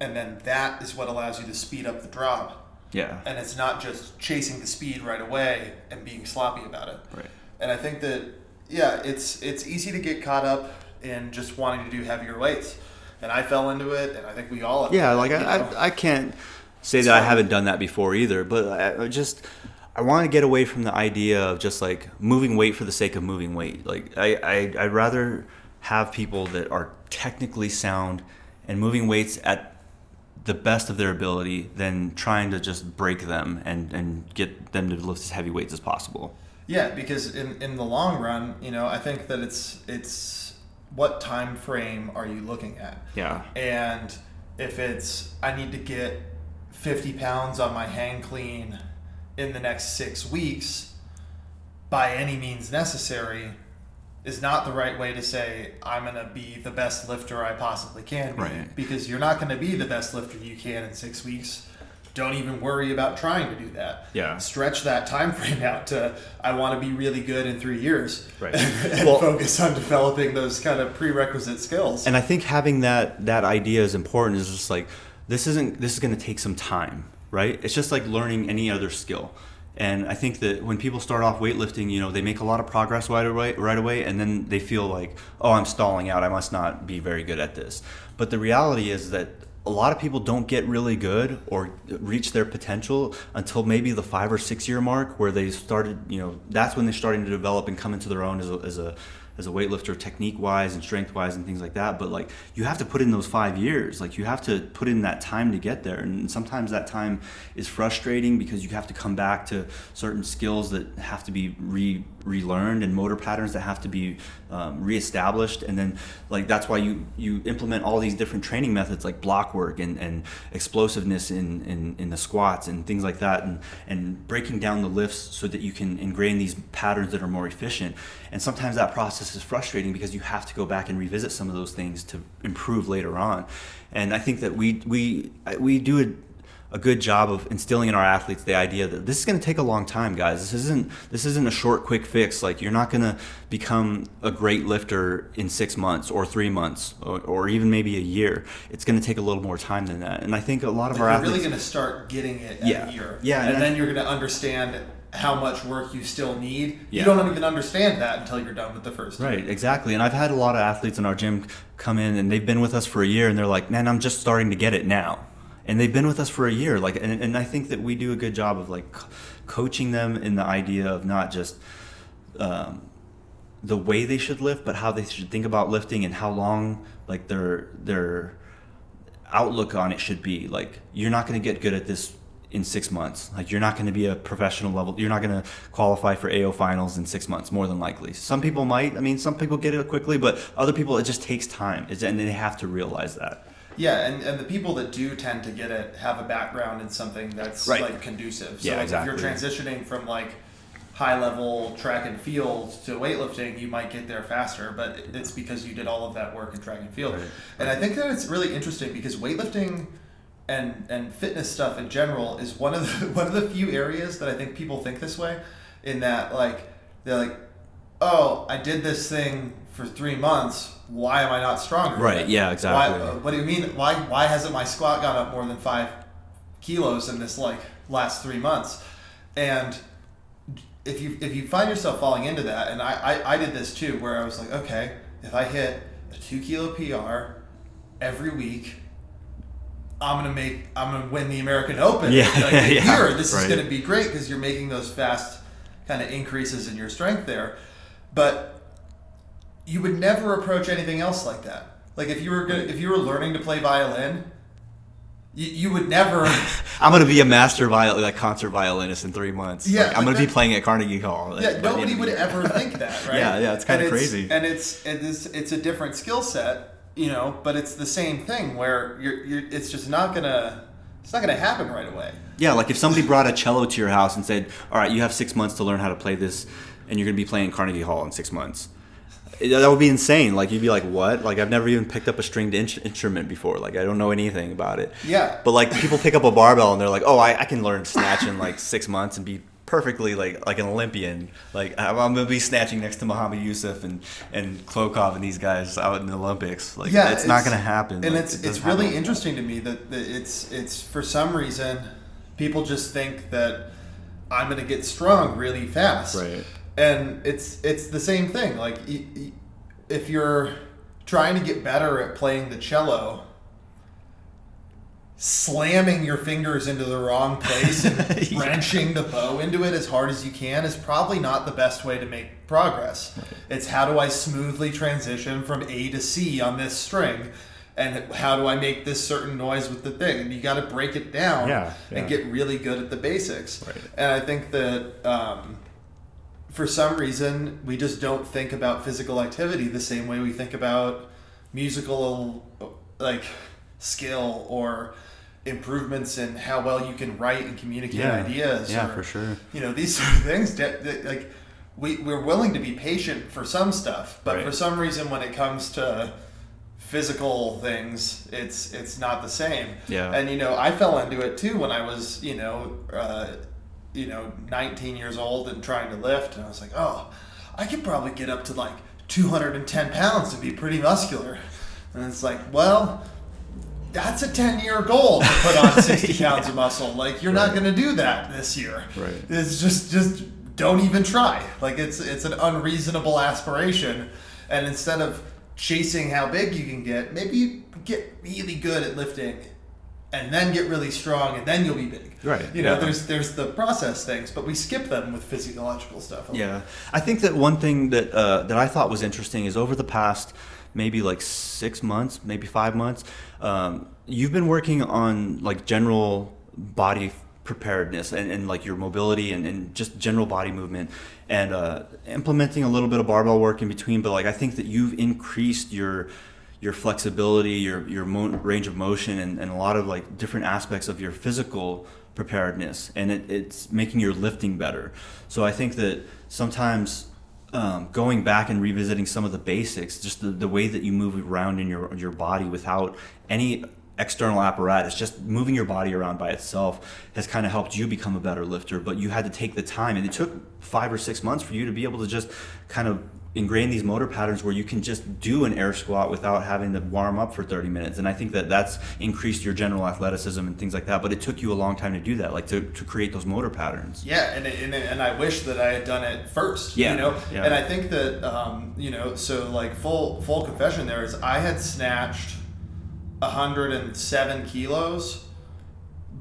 S2: and then that is what allows you to speed up the drop
S1: Yeah.
S2: And it's not just chasing the speed right away and being sloppy about it.
S1: Right.
S2: And I think that yeah, it's it's easy to get caught up in just wanting to do heavier weights. And I fell into it, and I think we all. Have
S1: yeah, like I, I, I can't say that I haven't done that before either, but I, I just I want to get away from the idea of just like moving weight for the sake of moving weight. Like I, I I'd rather have people that are technically sound and moving weights at the best of their ability than trying to just break them and, and get them to lift as heavy weights as possible.
S2: Yeah, because in, in the long run, you know, I think that it's it's what time frame are you looking at?
S1: Yeah.
S2: And if it's I need to get 50 pounds on my hang clean in the next six weeks by any means necessary is not the right way to say I'm going to be the best lifter I possibly can be
S1: right.
S2: because you're not going to be the best lifter you can in 6 weeks. Don't even worry about trying to do that.
S1: Yeah.
S2: Stretch that time frame out to I want to be really good in 3 years.
S1: Right.
S2: and
S1: Well-
S2: focus on developing those kind of prerequisite skills.
S1: And I think having that that idea is important. Is just like this isn't this is going to take some time, right? It's just like learning any other skill. And I think that when people start off weightlifting, you know, they make a lot of progress right away, right away, and then they feel like, oh, I'm stalling out. I must not be very good at this. But the reality is that a lot of people don't get really good or reach their potential until maybe the five or six year mark, where they started, you know, that's when they're starting to develop and come into their own as a, as a as a weightlifter technique wise and strength wise and things like that but like you have to put in those five years. Like you have to put in that time to get there and sometimes that time is frustrating because you have to come back to certain skills that have to be re relearned and motor patterns that have to be um, reestablished. And then like that's why you you implement all these different training methods like block work and, and explosiveness in, in in the squats and things like that and and breaking down the lifts so that you can ingrain these patterns that are more efficient. And sometimes that process is frustrating because you have to go back and revisit some of those things to improve later on. And i think that we we we do it a good job of instilling in our athletes the idea that this is going to take a long time guys this isn't this isn't a short quick fix like you're not going to become a great lifter in six months or three months or, or even maybe a year it's going to take a little more time than that and i think a lot of
S2: Like,
S1: our
S2: you're
S1: athletes
S2: really going to start getting it
S1: Yeah.
S2: a year.
S1: Yeah,
S2: And,
S1: and
S2: then
S1: I-
S2: you're going to understand how much work you still need.
S1: Yeah.
S2: You don't even understand that until you're done with the first.
S1: Right, exactly. And I've had a lot of athletes in our gym come in and they've been with us for a year and they're like, man, I'm just starting to get it now. And they've been with us for a year. Like, and, and I think that we do a good job of like co- coaching them in the idea of not just um, the way they should lift, but how they should think about lifting and how long like their their outlook on it should be. Like, you're not going to get good at this in six months. Like, you're not going to be a professional level. You're not going to qualify for AO finals in six months, more than likely. Some people might. I mean, some people get it quickly, but other people, it just takes time. And they have to realize that.
S2: Yeah, and, and the people that do tend to get it have a background in something that's
S1: Right.
S2: like conducive. So
S1: Yeah,
S2: like
S1: exactly.
S2: if you're transitioning from like high level track and field to weightlifting, you might get there faster, but it's because you did all of that work in track and field.
S1: Right.
S2: And I think that it's really interesting because weightlifting and and fitness stuff in general is one of the one of the few areas that I think people think this way in that like they're like oh I did this thing for 3 months why am I not stronger
S1: Right, yeah, exactly.
S2: why, uh, what do you mean why why hasn't my squat gone up more than 5 kilos in this like last 3 months and if you if you find yourself falling into that and I, I, I did this too where I was like okay if I hit a 2 kilo PR every week I'm gonna make. I'm gonna win the American Open.
S1: Yeah,
S2: like,
S1: yeah,
S2: year. This
S1: right.
S2: is gonna be great because you're making those fast kind of increases in your strength there. But you would never approach anything else like that. Like if you were gonna, if you were learning to play violin, you, you would never.
S1: I'm going to be a master viol- like concert violinist in three months.
S2: Yeah,
S1: Like, I'm
S2: like
S1: going to be playing at Carnegie Hall. like,
S2: Yeah, nobody would ever think that, right?
S1: Yeah, yeah, it's kinda
S2: And
S1: crazy.
S2: And it's it is it's a different skill set, you know, but it's the same thing where you're you're it's just not gonna it's not gonna happen right away.
S1: Yeah, like if somebody brought a cello to your house and said, "All right, you have six months to learn how to play this, and you're going to be playing Carnegie Hall in six months," that would be insane. Like you'd be like, "What?" Like I've never even picked up a stringed in- instrument before. Like I don't know anything about it.
S2: Yeah.
S1: But like people pick up a barbell and they're like, "Oh, I, I can learn snatch in like six months and be perfectly like like an Olympian. Like I'm, I'm gonna be snatching next to Muhammad Yusuf and and Klokov and these guys out in the Olympics. Like
S2: yeah,
S1: it's, not gonna happen.
S2: And
S1: Like,
S2: it's
S1: it
S2: it's really
S1: happen.
S2: interesting to me that, that it's it's for some reason people just think that I'm going to get strong really fast.
S1: Right.
S2: And it's it's the same thing. Like if you're trying to get better at playing the cello, slamming your fingers into the wrong place and
S1: Yeah.
S2: wrenching the bow into it as hard as you can is probably not the best way to make progress. It's how do I smoothly transition from A to C on this string? And how do I make this certain noise with the thing? And you got to break it down
S1: Yeah,
S2: and get really good at the basics.
S1: Right.
S2: And I think that um, for some reason we just don't think about physical activity the same way we think about musical like skill or improvements in how well you can write and communicate
S1: Yeah.
S2: ideas
S1: Yeah,
S2: or,
S1: for sure.
S2: you know these sort of things that, that, like we, we're willing to be patient for some stuff but
S1: Right.
S2: for some reason when it comes to physical things it's it's not the same
S1: Yeah.
S2: and you know i fell into it too when i was you know uh, you know 19 years old and trying to lift and i was like oh i could probably get up to like 210 pounds and be pretty muscular. And it's like well that's a 10 year goal to put on 60 pounds of muscle. Like you're not going to do that this year.
S1: Right.
S2: it's just just don't even try. Like it's it's an unreasonable aspiration. And instead of chasing how big you can get maybe you get really good at lifting and then get really strong and then you'll be big
S1: Right,
S2: you know
S1: yeah.
S2: there's there's the process things but we skip them with physiological stuff
S1: Yeah, I think that one thing that uh, that I thought was interesting is over the past maybe like six months, maybe five months, um, you've been working on like general body preparedness and, and like your mobility and, and just general body movement and uh, implementing a little bit of barbell work in between. But like I think that you've increased your your flexibility, your your mo- range of motion, and, and a lot of like different aspects of your physical preparedness, and it, it's making your lifting better. So I think that sometimes um, going back and revisiting some of the basics, just the, the way that you move around in your your body without any external apparatus, just moving your body around by itself has kind of helped you become a better lifter. But you had to take the time, and it took five or six months for you to be able to just kind of ingrain these motor patterns where you can just do an air squat without having to warm up for 30 minutes and i think that that's increased your general athleticism and things like that but it took you a long time to do that like to, to create those motor patterns
S2: Yeah, and, and and I wish that I had done it first.
S1: Yeah,
S2: you know,
S1: yeah.
S2: and I think that um, you know, so like full full confession there is I had snatched hundred and seven kilos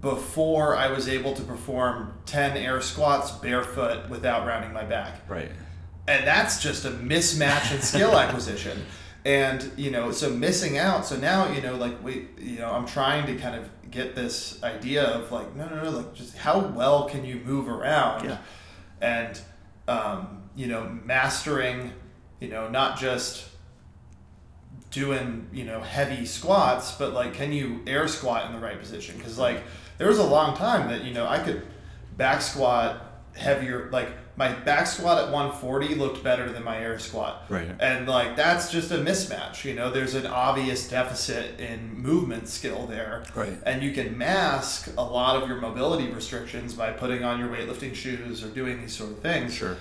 S2: before I was able to perform ten air squats barefoot without rounding my back
S1: right
S2: and that's just a mismatch in skill acquisition. And you know so missing out so now you know like we you know i'm trying to kind of get this idea of like no no no like just how well can you move around?
S1: Yeah.
S2: and um, you know mastering you know not just doing you know heavy squats but like can you air squat in the right position? Because like there was a long time that you know i could back squat heavier like my back squat at 140 looked better than my air squat.
S1: Right.
S2: and like that's just a mismatch you know? There's an obvious deficit in movement skill there.
S1: Right.
S2: and you can mask a lot of your mobility restrictions by putting on your weightlifting shoes or doing these sort of things.
S1: Sure.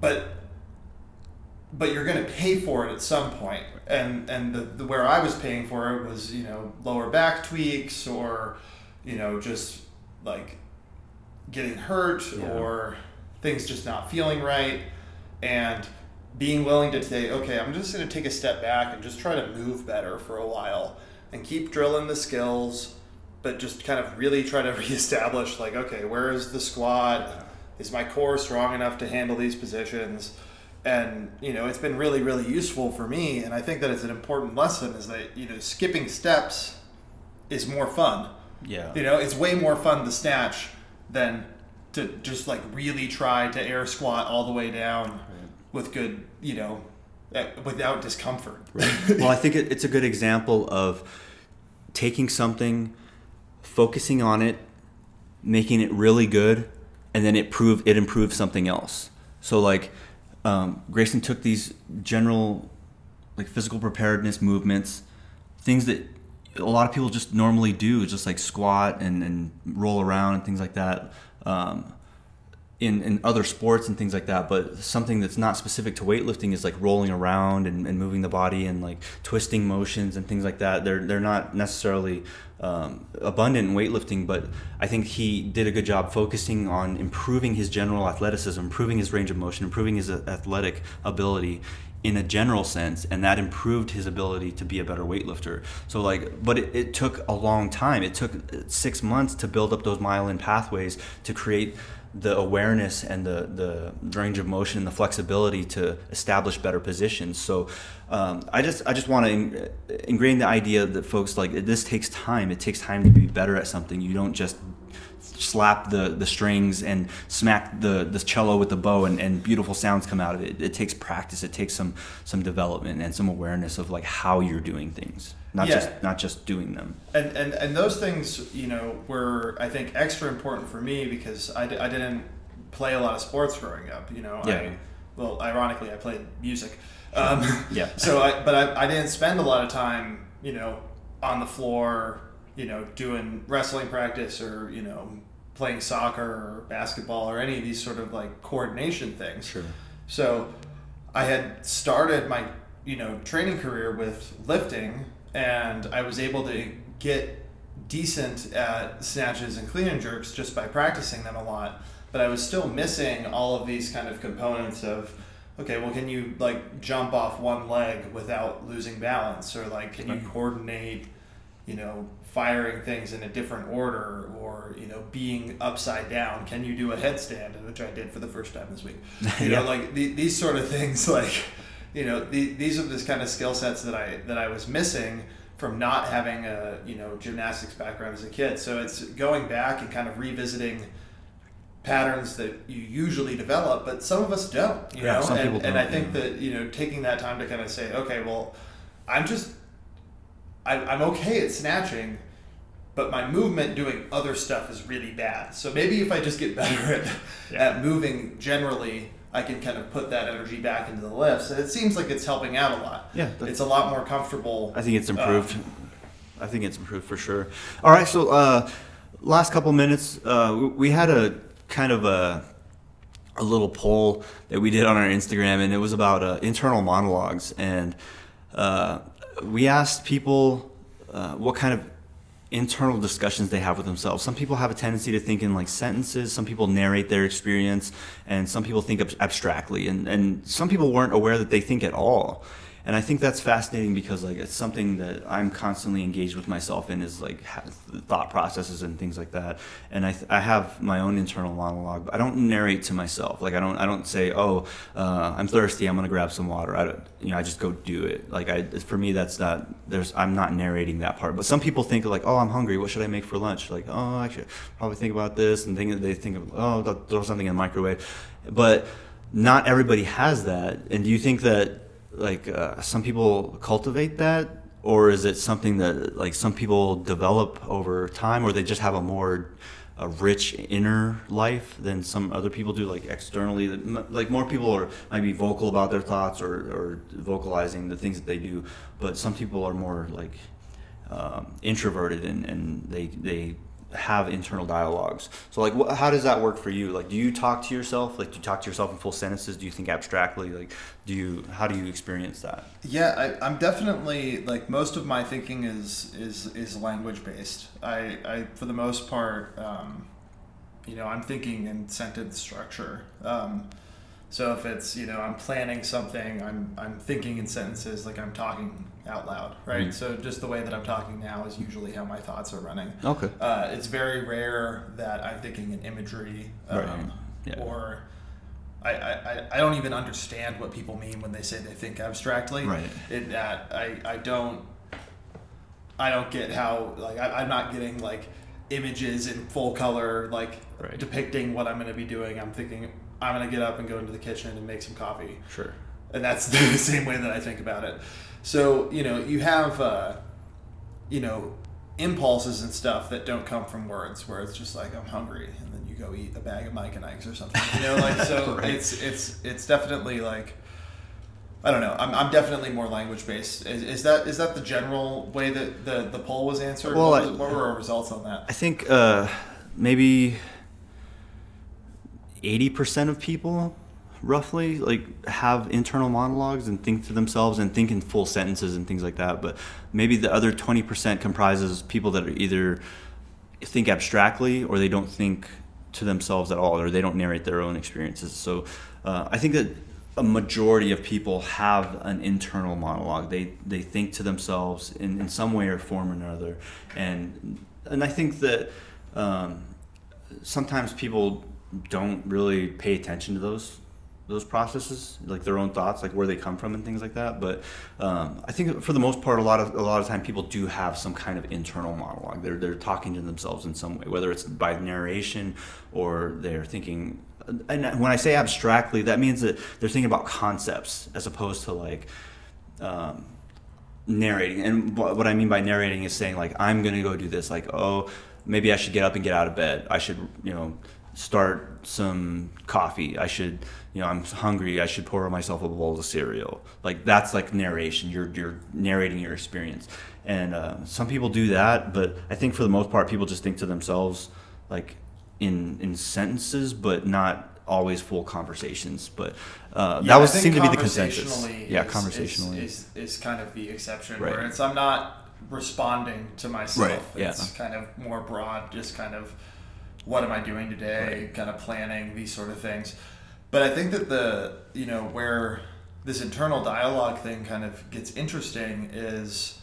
S2: But but you're going to pay for it at some point. And and the, the where i was paying for it was you know lower back tweaks or you know just like getting hurt
S1: Yeah.
S2: or things just not feeling right. And being willing to say okay i'm just going to take a step back and just try to move better for a while and keep drilling the skills but just kind of really try to reestablish like okay where is the squat is my core strong enough to handle these positions? And you know it's been really really useful for me and i think that it's an important lesson is that you know skipping steps is more fun.
S1: Yeah.
S2: You know it's way more fun to snatch than to just like really try to air squat all the way down with good you know eh, without discomfort.
S1: Well, I think it, it's a good example of taking something, focusing on it, making it really good, and then it prove it improves something else. So like um, Grayson took these general like physical preparedness movements, things that a lot of people just normally do, just like squat and, and roll around and things like that. Um, in, in other sports and things like that, but something that's not specific to weightlifting is like rolling around and, and moving the body and like twisting motions and things like that. They're they're not necessarily um, abundant in weightlifting, but I think he did a good job focusing on improving his general athleticism, improving his range of motion, improving his athletic ability in a general sense and that improved his ability to be a better weightlifter so like but it, it took a long time it took six months to build up those myelin pathways to create the awareness and the, the range of motion and the flexibility to establish better positions. So um, I just I just want to ingrain the idea that folks like this takes time. It takes time to be better at something. You don't just slap the, the strings and smack the, the cello with the bow and, and beautiful sounds come out of it. It takes practice. It takes some some development and some awareness of like how you're doing things, not yeah. just not just doing them.
S2: And, and and those things, you know, were I think extra important for me because I, I didn't play a lot of sports growing up. You know, yeah. I, well, ironically, I played music. Um, yeah. So I but I, I didn't spend a lot of time, you know, on the floor you know, doing wrestling practice or, you know, playing soccer or basketball or any of these sort of like coordination things.
S1: Sure.
S2: So I had started my, you know, training career with lifting and I was able to get decent at snatches and clean and jerks just by practicing them a lot. But I was still missing all of these kind of components of okay, well, can you like jump off one leg without losing balance, or like can you coordinate you know, firing things in a different order or, you know, being upside down. Can you do a headstand, which I did for the first time this week? You yeah. know, like the, these sort of things, like, you know, the, these are this kind of skill sets that I, that I was missing from not having a, you know, gymnastics background as a kid. So it's going back and kind of revisiting patterns that you usually develop, but some of us don't, you yeah, know, and, and I think yeah. that, you know, taking that time to kind of say, okay, well, I'm just I, I'm okay at snatching, but my movement doing other stuff is really bad. So maybe if I just get better at, yeah. at moving generally, I can kind of put that energy back into the lifts. And it seems like it's helping out a lot.
S1: Yeah.
S2: It's a lot more comfortable.
S1: I think it's improved. Uh, I think it's improved for sure. All right. So, uh, last couple minutes, uh, we had a kind of a, a little poll that we did on our Instagram, and it was about uh, internal monologues. And uh, we asked people uh, what kind of internal discussions they have with themselves. Some people have a tendency to think in like sentences, some people narrate their experience, and some people think abstractly, and, and some people weren't aware that they think at all and I think that's fascinating because like it's something that I'm constantly engaged with myself in is like thought processes and things like that. And I, th- I have my own internal monologue. But I don't narrate to myself. Like I don't I don't say oh uh, I'm thirsty I'm gonna grab some water. I don't you know I just go do it. Like I for me that's not there's I'm not narrating that part. But some people think like oh I'm hungry what should I make for lunch? Like oh I should probably think about this and think they think of oh throw something in the microwave. But not everybody has that. And do you think that like uh, some people cultivate that or is it something that like some people develop over time or they just have a more a rich inner life than some other people do like externally? Like more people are might be vocal about their thoughts or, or vocalizing the things that they do but some people are more like um, introverted and, and they they have internal dialogues. So like, wh- how does that work for you? Like, do you talk to yourself? Like, do you talk to yourself in full sentences? Do you think abstractly? Like, do you how do you experience that?
S2: Yeah, I, am definitely like most of my thinking is is is language based. I, I for the most part, um, you know, I'm thinking in sentence structure. Um, so if it's you know I'm planning something, I'm I'm thinking in sentences like I'm talking out loud, right? Mm-hmm. So just the way that I'm talking now is usually how my thoughts are running.
S1: Okay.
S2: Uh, it's very rare that I'm thinking in imagery um, right. yeah. or. I, I, I don't even understand what people mean when they say they think abstractly.
S1: Right.
S2: It, that I, I don't I don't get how like I, I'm not getting like images in full color like right. depicting what I'm going to be doing. I'm thinking I'm gonna get up and go into the kitchen and make some coffee.
S1: Sure.
S2: And that's the same way that I think about it. So you know, you have uh, you know impulses and stuff that don't come from words, where it's just like I'm hungry, and then you go eat a bag of Mike and Ike's or something. You know, like so right. it's it's it's definitely like. I don't know. I'm, I'm definitely more language based. Is, is that is that the general way that the, the poll was answered? Well, what, was, what were our results on that?
S1: I think uh, maybe 80% of people roughly like have internal monologues and think to themselves and think in full sentences and things like that but maybe the other 20% comprises people that are either think abstractly or they don't think to themselves at all or they don't narrate their own experiences. So uh, i think that a majority of people have an internal monologue. They they think to themselves in, in some way or form or another. And and i think that um, sometimes people don't really pay attention to those those processes, like their own thoughts, like where they come from and things like that. But um, I think for the most part, a lot of a lot of time, people do have some kind of internal monologue. They're they're talking to themselves in some way, whether it's by narration or they're thinking. And when I say abstractly, that means that they're thinking about concepts as opposed to like. Um, narrating and what i mean by narrating is saying like i'm gonna go do this like oh maybe i should get up and get out of bed i should you know start some coffee. I should, you know, I'm hungry. I should pour myself a bowl of cereal. Like that's like narration. You're you're narrating your experience, and uh, some people do that, but I think for the most part, people just think to themselves like in in sentences, but not always full conversations. But uh, yeah, that was seemed to be the consensus.
S2: Yeah, conversationally is, is, is, kind of the exception right. where it's I'm not responding to myself. Right. Yeah. It's kind of more broad, just kind of what am I doing today, right. kind of planning these sort of things. But I think that the you know where this internal dialogue thing kind of gets interesting is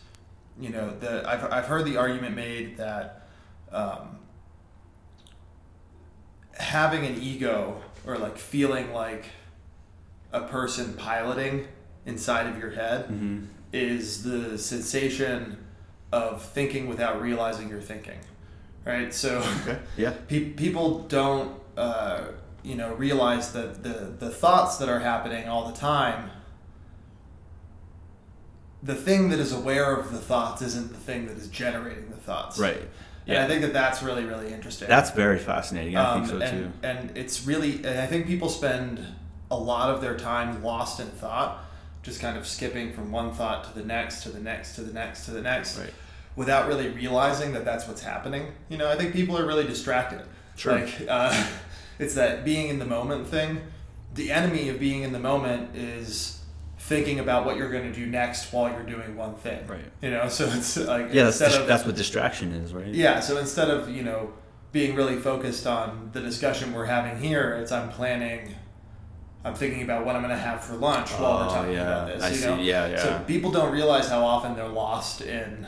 S2: you know the I've I've heard the argument made that um, having an ego or like feeling like a person piloting inside of your head mm-hmm. is the sensation of thinking without realizing you're thinking right? So
S1: okay. yeah,
S2: pe- people don't uh, you know realize that the the thoughts that are happening all the time. The thing that is aware of the thoughts isn't the thing that is generating the thoughts.
S1: Right.
S2: Yeah. And I think that that's really really interesting.
S1: That's very fascinating. I um, think so
S2: and,
S1: too.
S2: And it's really, and I think people spend a lot of their time lost in thought, just kind of skipping from one thought to the next, to the next, to the next, to the next.
S1: Right
S2: without really realizing that that's what's happening. You know, I think people are really distracted.
S1: Sure.
S2: Like, uh, it's that being in the moment thing. The enemy of being in the moment is thinking about what you're going to do next while you're doing one thing.
S1: Right.
S2: You know, so it's like
S1: yeah, that's, dis- of, that's what distraction is, right?
S2: Yeah. So instead of you know being really focused on the discussion we're having here, it's I'm planning. I'm thinking about what I'm going to have for lunch while
S1: oh,
S2: we're talking
S1: yeah.
S2: about this.
S1: I
S2: you
S1: see.
S2: know?
S1: Yeah, yeah.
S2: So people don't realize how often they're lost in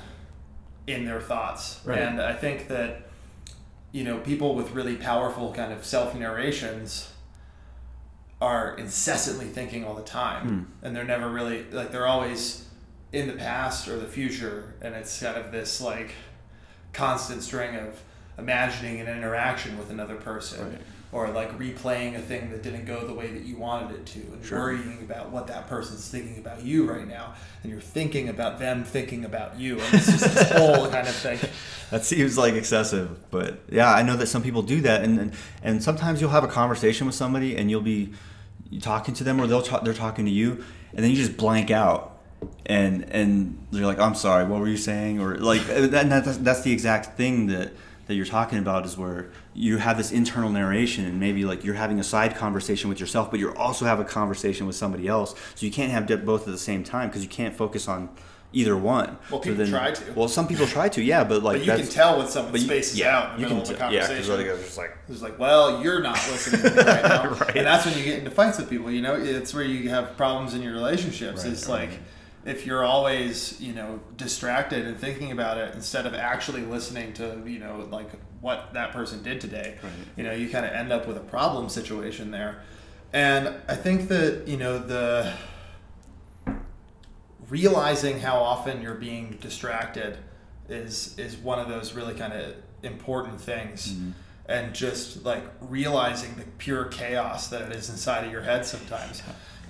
S2: in their thoughts.
S1: Right.
S2: And I think that, you know, people with really powerful kind of self narrations are incessantly thinking all the time.
S1: Hmm.
S2: And they're never really, like, they're always in the past or the future. And it's kind of this, like, constant string of imagining an interaction with another person.
S1: Right
S2: or like replaying a thing that didn't go the way that you wanted it to and
S1: sure.
S2: worrying about what that person's thinking about you right now and you're thinking about them thinking about you and it's just this whole kind of thing
S1: that seems like excessive but yeah i know that some people do that and and, and sometimes you'll have a conversation with somebody and you'll be talking to them or they'll talk, they're talking to you and then you just blank out and and you're like i'm sorry what were you saying or like and that's, that's the exact thing that that you're talking about is where you have this internal narration and maybe like you're having a side conversation with yourself but you're also have a conversation with somebody else. So you can't have both at the same time because you can't focus on either one.
S2: Well people so then, try to.
S1: Well some people try to yeah but like
S2: but you can tell when someone spaces
S1: yeah,
S2: out in the middle of a conversation.
S1: yeah because it's just like
S2: it's like well you're not listening to me right now. Right. and that's when you get into fights with people you know? It's where you have problems in your relationships. Right, it's right. like if you're always you know distracted and thinking about it instead of actually listening to you know like what that person did today
S1: right.
S2: you know you kind of end up with a problem situation there and i think that you know the realizing how often you're being distracted is is one of those really kind of important things
S1: mm-hmm.
S2: and just like realizing the pure chaos that it is inside of your head sometimes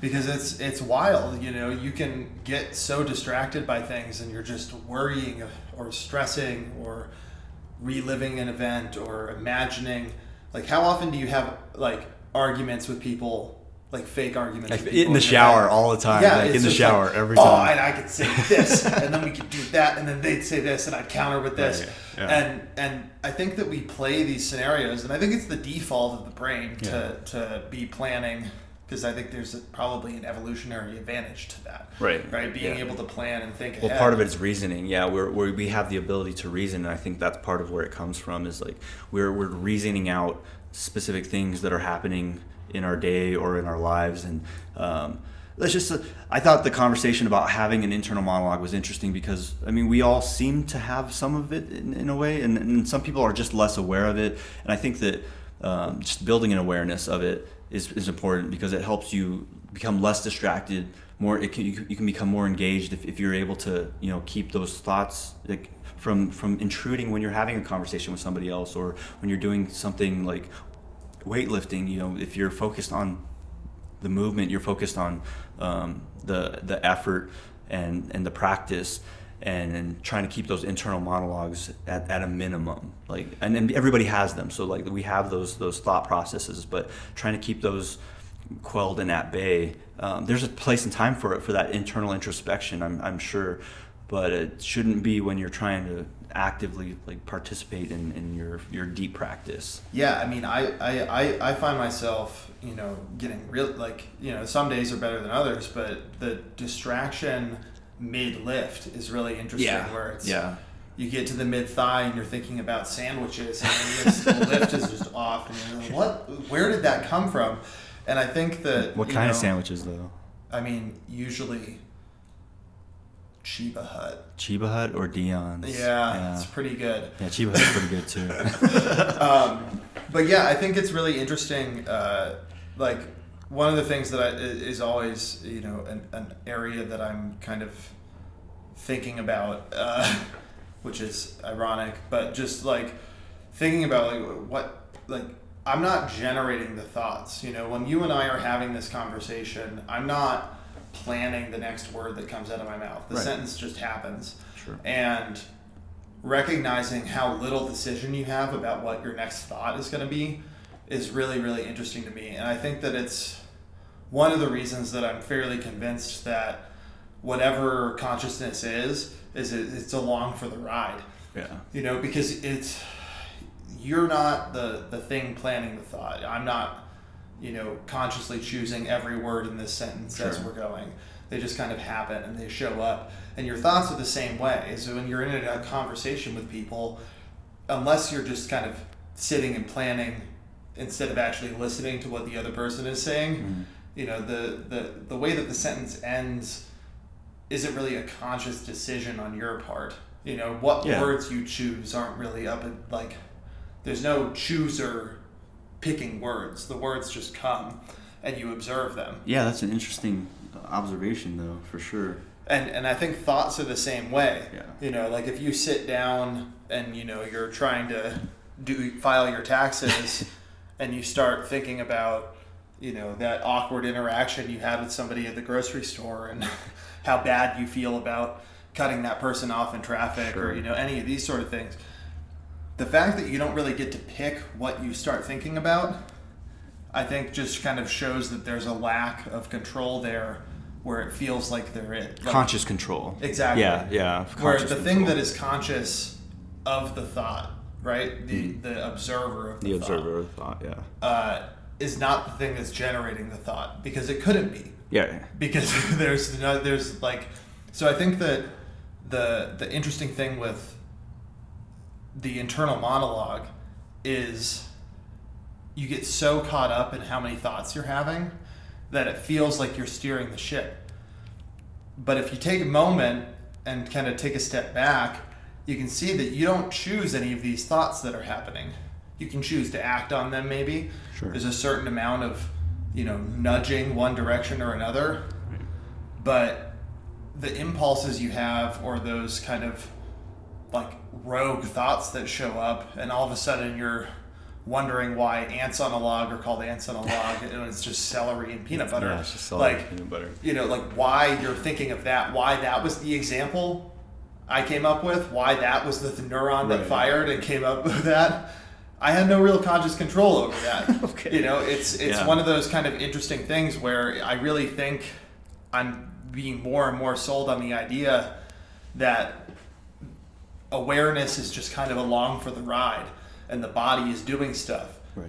S2: because it's it's wild. You know, you can get so distracted by things, and you're just worrying or stressing or reliving an event or imagining. Like, how often do you have like arguments with people? Like fake arguments
S1: like in the shower all the time. Yeah, like in the shower like, every time.
S2: Oh, and I could say this, and then we could do that, and then they'd say this, and I'd counter with this. Right, yeah and and I think that we play these scenarios, and I think it's the default of the brain to yeah. to be planning because I think there's a, probably an evolutionary advantage to that.
S1: Right.
S2: Right. Being yeah. able to plan and think.
S1: Well, part of it is reasoning. Yeah, we're, we're, we have the ability to reason, and I think that's part of where it comes from. Is like we're we're reasoning out specific things that are happening in our day or in our lives, and um, let's just. Uh, I thought the conversation about having an internal monologue was interesting because I mean we all seem to have some of it in, in a way, and, and some people are just less aware of it, and I think that. Um, just building an awareness of it is, is important because it helps you become less distracted more it can, you, you can become more engaged if, if you're able to you know keep those thoughts like from from intruding when you're having a conversation with somebody else or when you're doing something like weightlifting you know if you're focused on the movement you're focused on um, the the effort and and the practice and, and trying to keep those internal monologues at, at a minimum like and, and everybody has them. So like we have those those thought processes but trying to keep those quelled and at bay um, there's a place and time for it for that internal introspection I'm, I'm sure. But it shouldn't be when you're trying to actively like participate in, in your your deep practice.
S2: Yeah i mean I, I i find myself you know getting real like you know some days are better than others but the distraction mid lift is really interesting.
S1: Yeah.
S2: Where it's
S1: yeah.
S2: you get to the mid thigh and you're thinking about sandwiches, and the lift is just off, and you're like, what? Where did that come from? And I think that
S1: what kind know, of sandwiches though?
S2: I mean, usually Cheba Hut.
S1: Cheba Hut or Dion's.
S2: Yeah, yeah. it's pretty good.
S1: Yeah, Cheba Hut's pretty good too.
S2: um, but yeah, I think it's really interesting. Uh, like one of the things that I, is always you know an, an area that I'm kind of thinking about, uh, which is ironic, but just like thinking about like what like I'm not generating the thoughts. You know, when you and I are having this conversation, I'm not planning the next word that comes out of my mouth. The right. sentence just happens.
S1: Sure.
S2: And recognizing how little decision you have about what your next thought is going to be is really really interesting to me and i think that it's one of the reasons that I'm fairly convinced that whatever consciousness is, is it, it's along for the ride.
S1: Yeah.
S2: You know, because it's you're not the the thing planning the thought. I'm not, you know, consciously choosing every word in this sentence sure. as we're going. They just kind of happen and they show up. And your thoughts are the same way. So when you're in a conversation with people, unless you're just kind of sitting and planning instead of actually listening to what the other person is saying, mm-hmm. you know the the the way that the sentence ends isn't really a conscious decision on your part. You know what yeah. words you choose aren't really up at like there's no chooser picking words. The words just come and you observe them.
S1: Yeah that's an interesting observation though for sure.
S2: And and i think thoughts are the same way.
S1: Yeah.
S2: you know like if you sit down and you know you're trying to do file your taxes and you start thinking about you know that awkward interaction you had with somebody at the grocery store and how bad you feel about cutting that person off in traffic sure. or you know any of these sort of things the fact that you don't really get to pick what you start thinking about i think just kind of shows that there's a lack of control there where it feels like there is
S1: like, conscious control
S2: exactly
S1: yeah yeah
S2: where the control. thing that is conscious of the thought right the mm. the observer of the,
S1: the
S2: thought,
S1: observer of thought yeah
S2: uh, is not the thing that's generating the thought because it couldn't be.
S1: Yeah.
S2: Because there's no, there's like, so I think that the the interesting thing with the internal monologue is you get so caught up in how many thoughts you're having that it feels like you're steering the ship. But if you take a moment and kind of take a step back, you can see that you don't choose any of these thoughts that are happening. You can choose to act on them maybe.
S1: Sure.
S2: there's a certain amount of you know nudging one direction or another. Right. but the impulses you have or those kind of like rogue thoughts that show up and all of a sudden you're wondering why ants on a log are called ants on a log and it's just celery and peanut butter.
S1: yeah, it's just celery
S2: like
S1: peanut butter.
S2: you know like why you're thinking of that why that was the example I came up with why that was the neuron that right. fired and came up with that I had no real conscious control over that.
S1: okay.
S2: You know, it's it's yeah. one of those kind of interesting things where I really think I'm being more and more sold on the idea that awareness is just kind of along for the ride and the body is doing stuff.
S1: Right.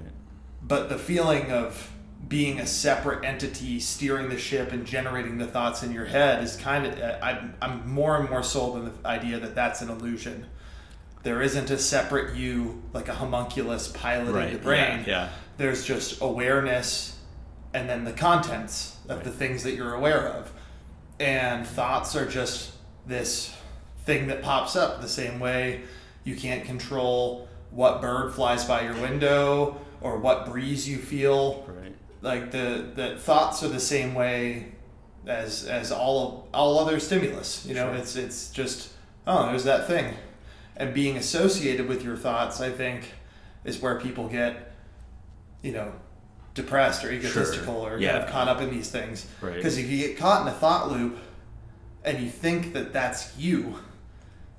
S2: But the feeling of being a separate entity steering the ship and generating the thoughts in your head is kind of uh, I'm, I'm more and more sold on the idea that that's an illusion. There isn't a separate you like a homunculus piloting
S1: Right,
S2: the brain.
S1: yeah, yeah.
S2: there's just awareness and then the contents of the things that you're aware of. And thoughts are just this thing that pops up the same way. You can't control what bird flies by your window or what breeze you feel.
S1: Right.
S2: Like the the thoughts are the same way as as all all other stimulus you know
S1: Sure.
S2: it's it's just oh there's that thing and being associated with your thoughts i think is where people get you know depressed or egotistical or
S1: Yeah.
S2: kind of caught up in these things
S1: Right.
S2: because if you get caught in a thought loop and you think that that's you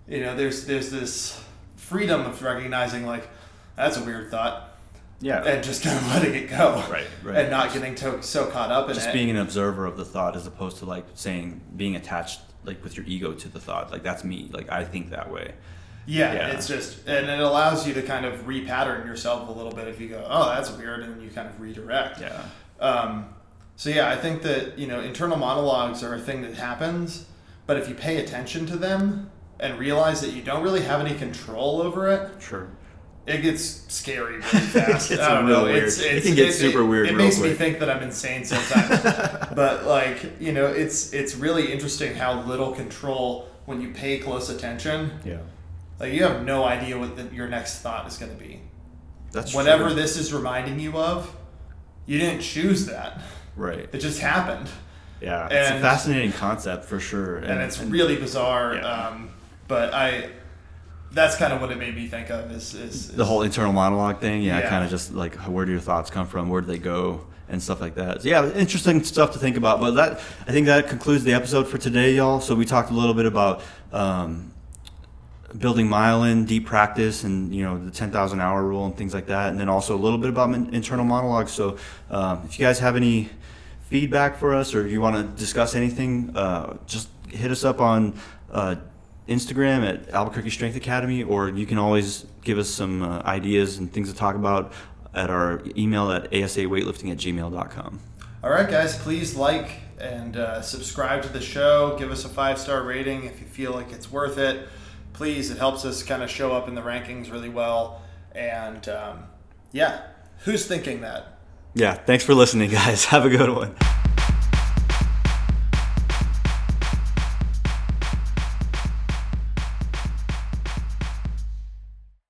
S2: you know there's there's this freedom of recognizing like that's a weird thought
S1: Yeah.
S2: and just kind of letting it go.
S1: Right, right.
S2: and not getting to, so caught up in
S1: just
S2: it.
S1: being an observer of the thought as opposed to like saying being attached like with your ego to the thought. Like that's me. Like i think that way.
S2: Yeah,
S1: Yeah.
S2: it's just and it allows you to kind of repattern yourself a little bit if you go oh that's weird and you kind of redirect.
S1: Yeah.
S2: Um, so yeah i think that you know internal monologues are a thing that happens but if you pay attention to them and realize that you don't really have any control over it
S1: sure
S2: it gets scary really fast.
S1: It gets
S2: I don't know.
S1: weird.
S2: It's,
S1: It can get super weird
S2: It makes me think that I'm insane sometimes. but like you know, it's it's really interesting how little control when you pay close attention.
S1: yeah
S2: Like you have no idea what the, your next thought is going to be.
S1: that's
S2: Whatever
S1: true.
S2: this is reminding you of, you didn't choose that.
S1: right
S2: It just happened,
S1: yeah it's a fascinating concept for sure
S2: and, it's really bizarre.
S1: Yeah.
S2: Um, but I, that's kind of what it made me think of. Is, is, is
S1: the whole internal monologue thing yeah,
S2: Yeah.
S1: kind of just like where do your thoughts come from where do they go and stuff like that so yeah interesting stuff to think about but that i think that concludes the episode for today y'all so we talked a little bit about um, building myelin deep practice and you know the 10000 hour rule and things like that and then also a little bit about internal monologues so um, if you guys have any feedback for us or you want to discuss anything uh, just hit us up on uh, instagram at albuquerque strength academy or you can always give us some uh, ideas and things to talk about at our email at asaweightlifting at gmail.com
S2: All right, guys, please like and uh, subscribe to the show. Give us a five star rating if you feel like it's worth it. Please, it helps us kind of show up in the rankings really well. And um, yeah, who's thinking that?
S1: yeah thanks for listening guys have a good one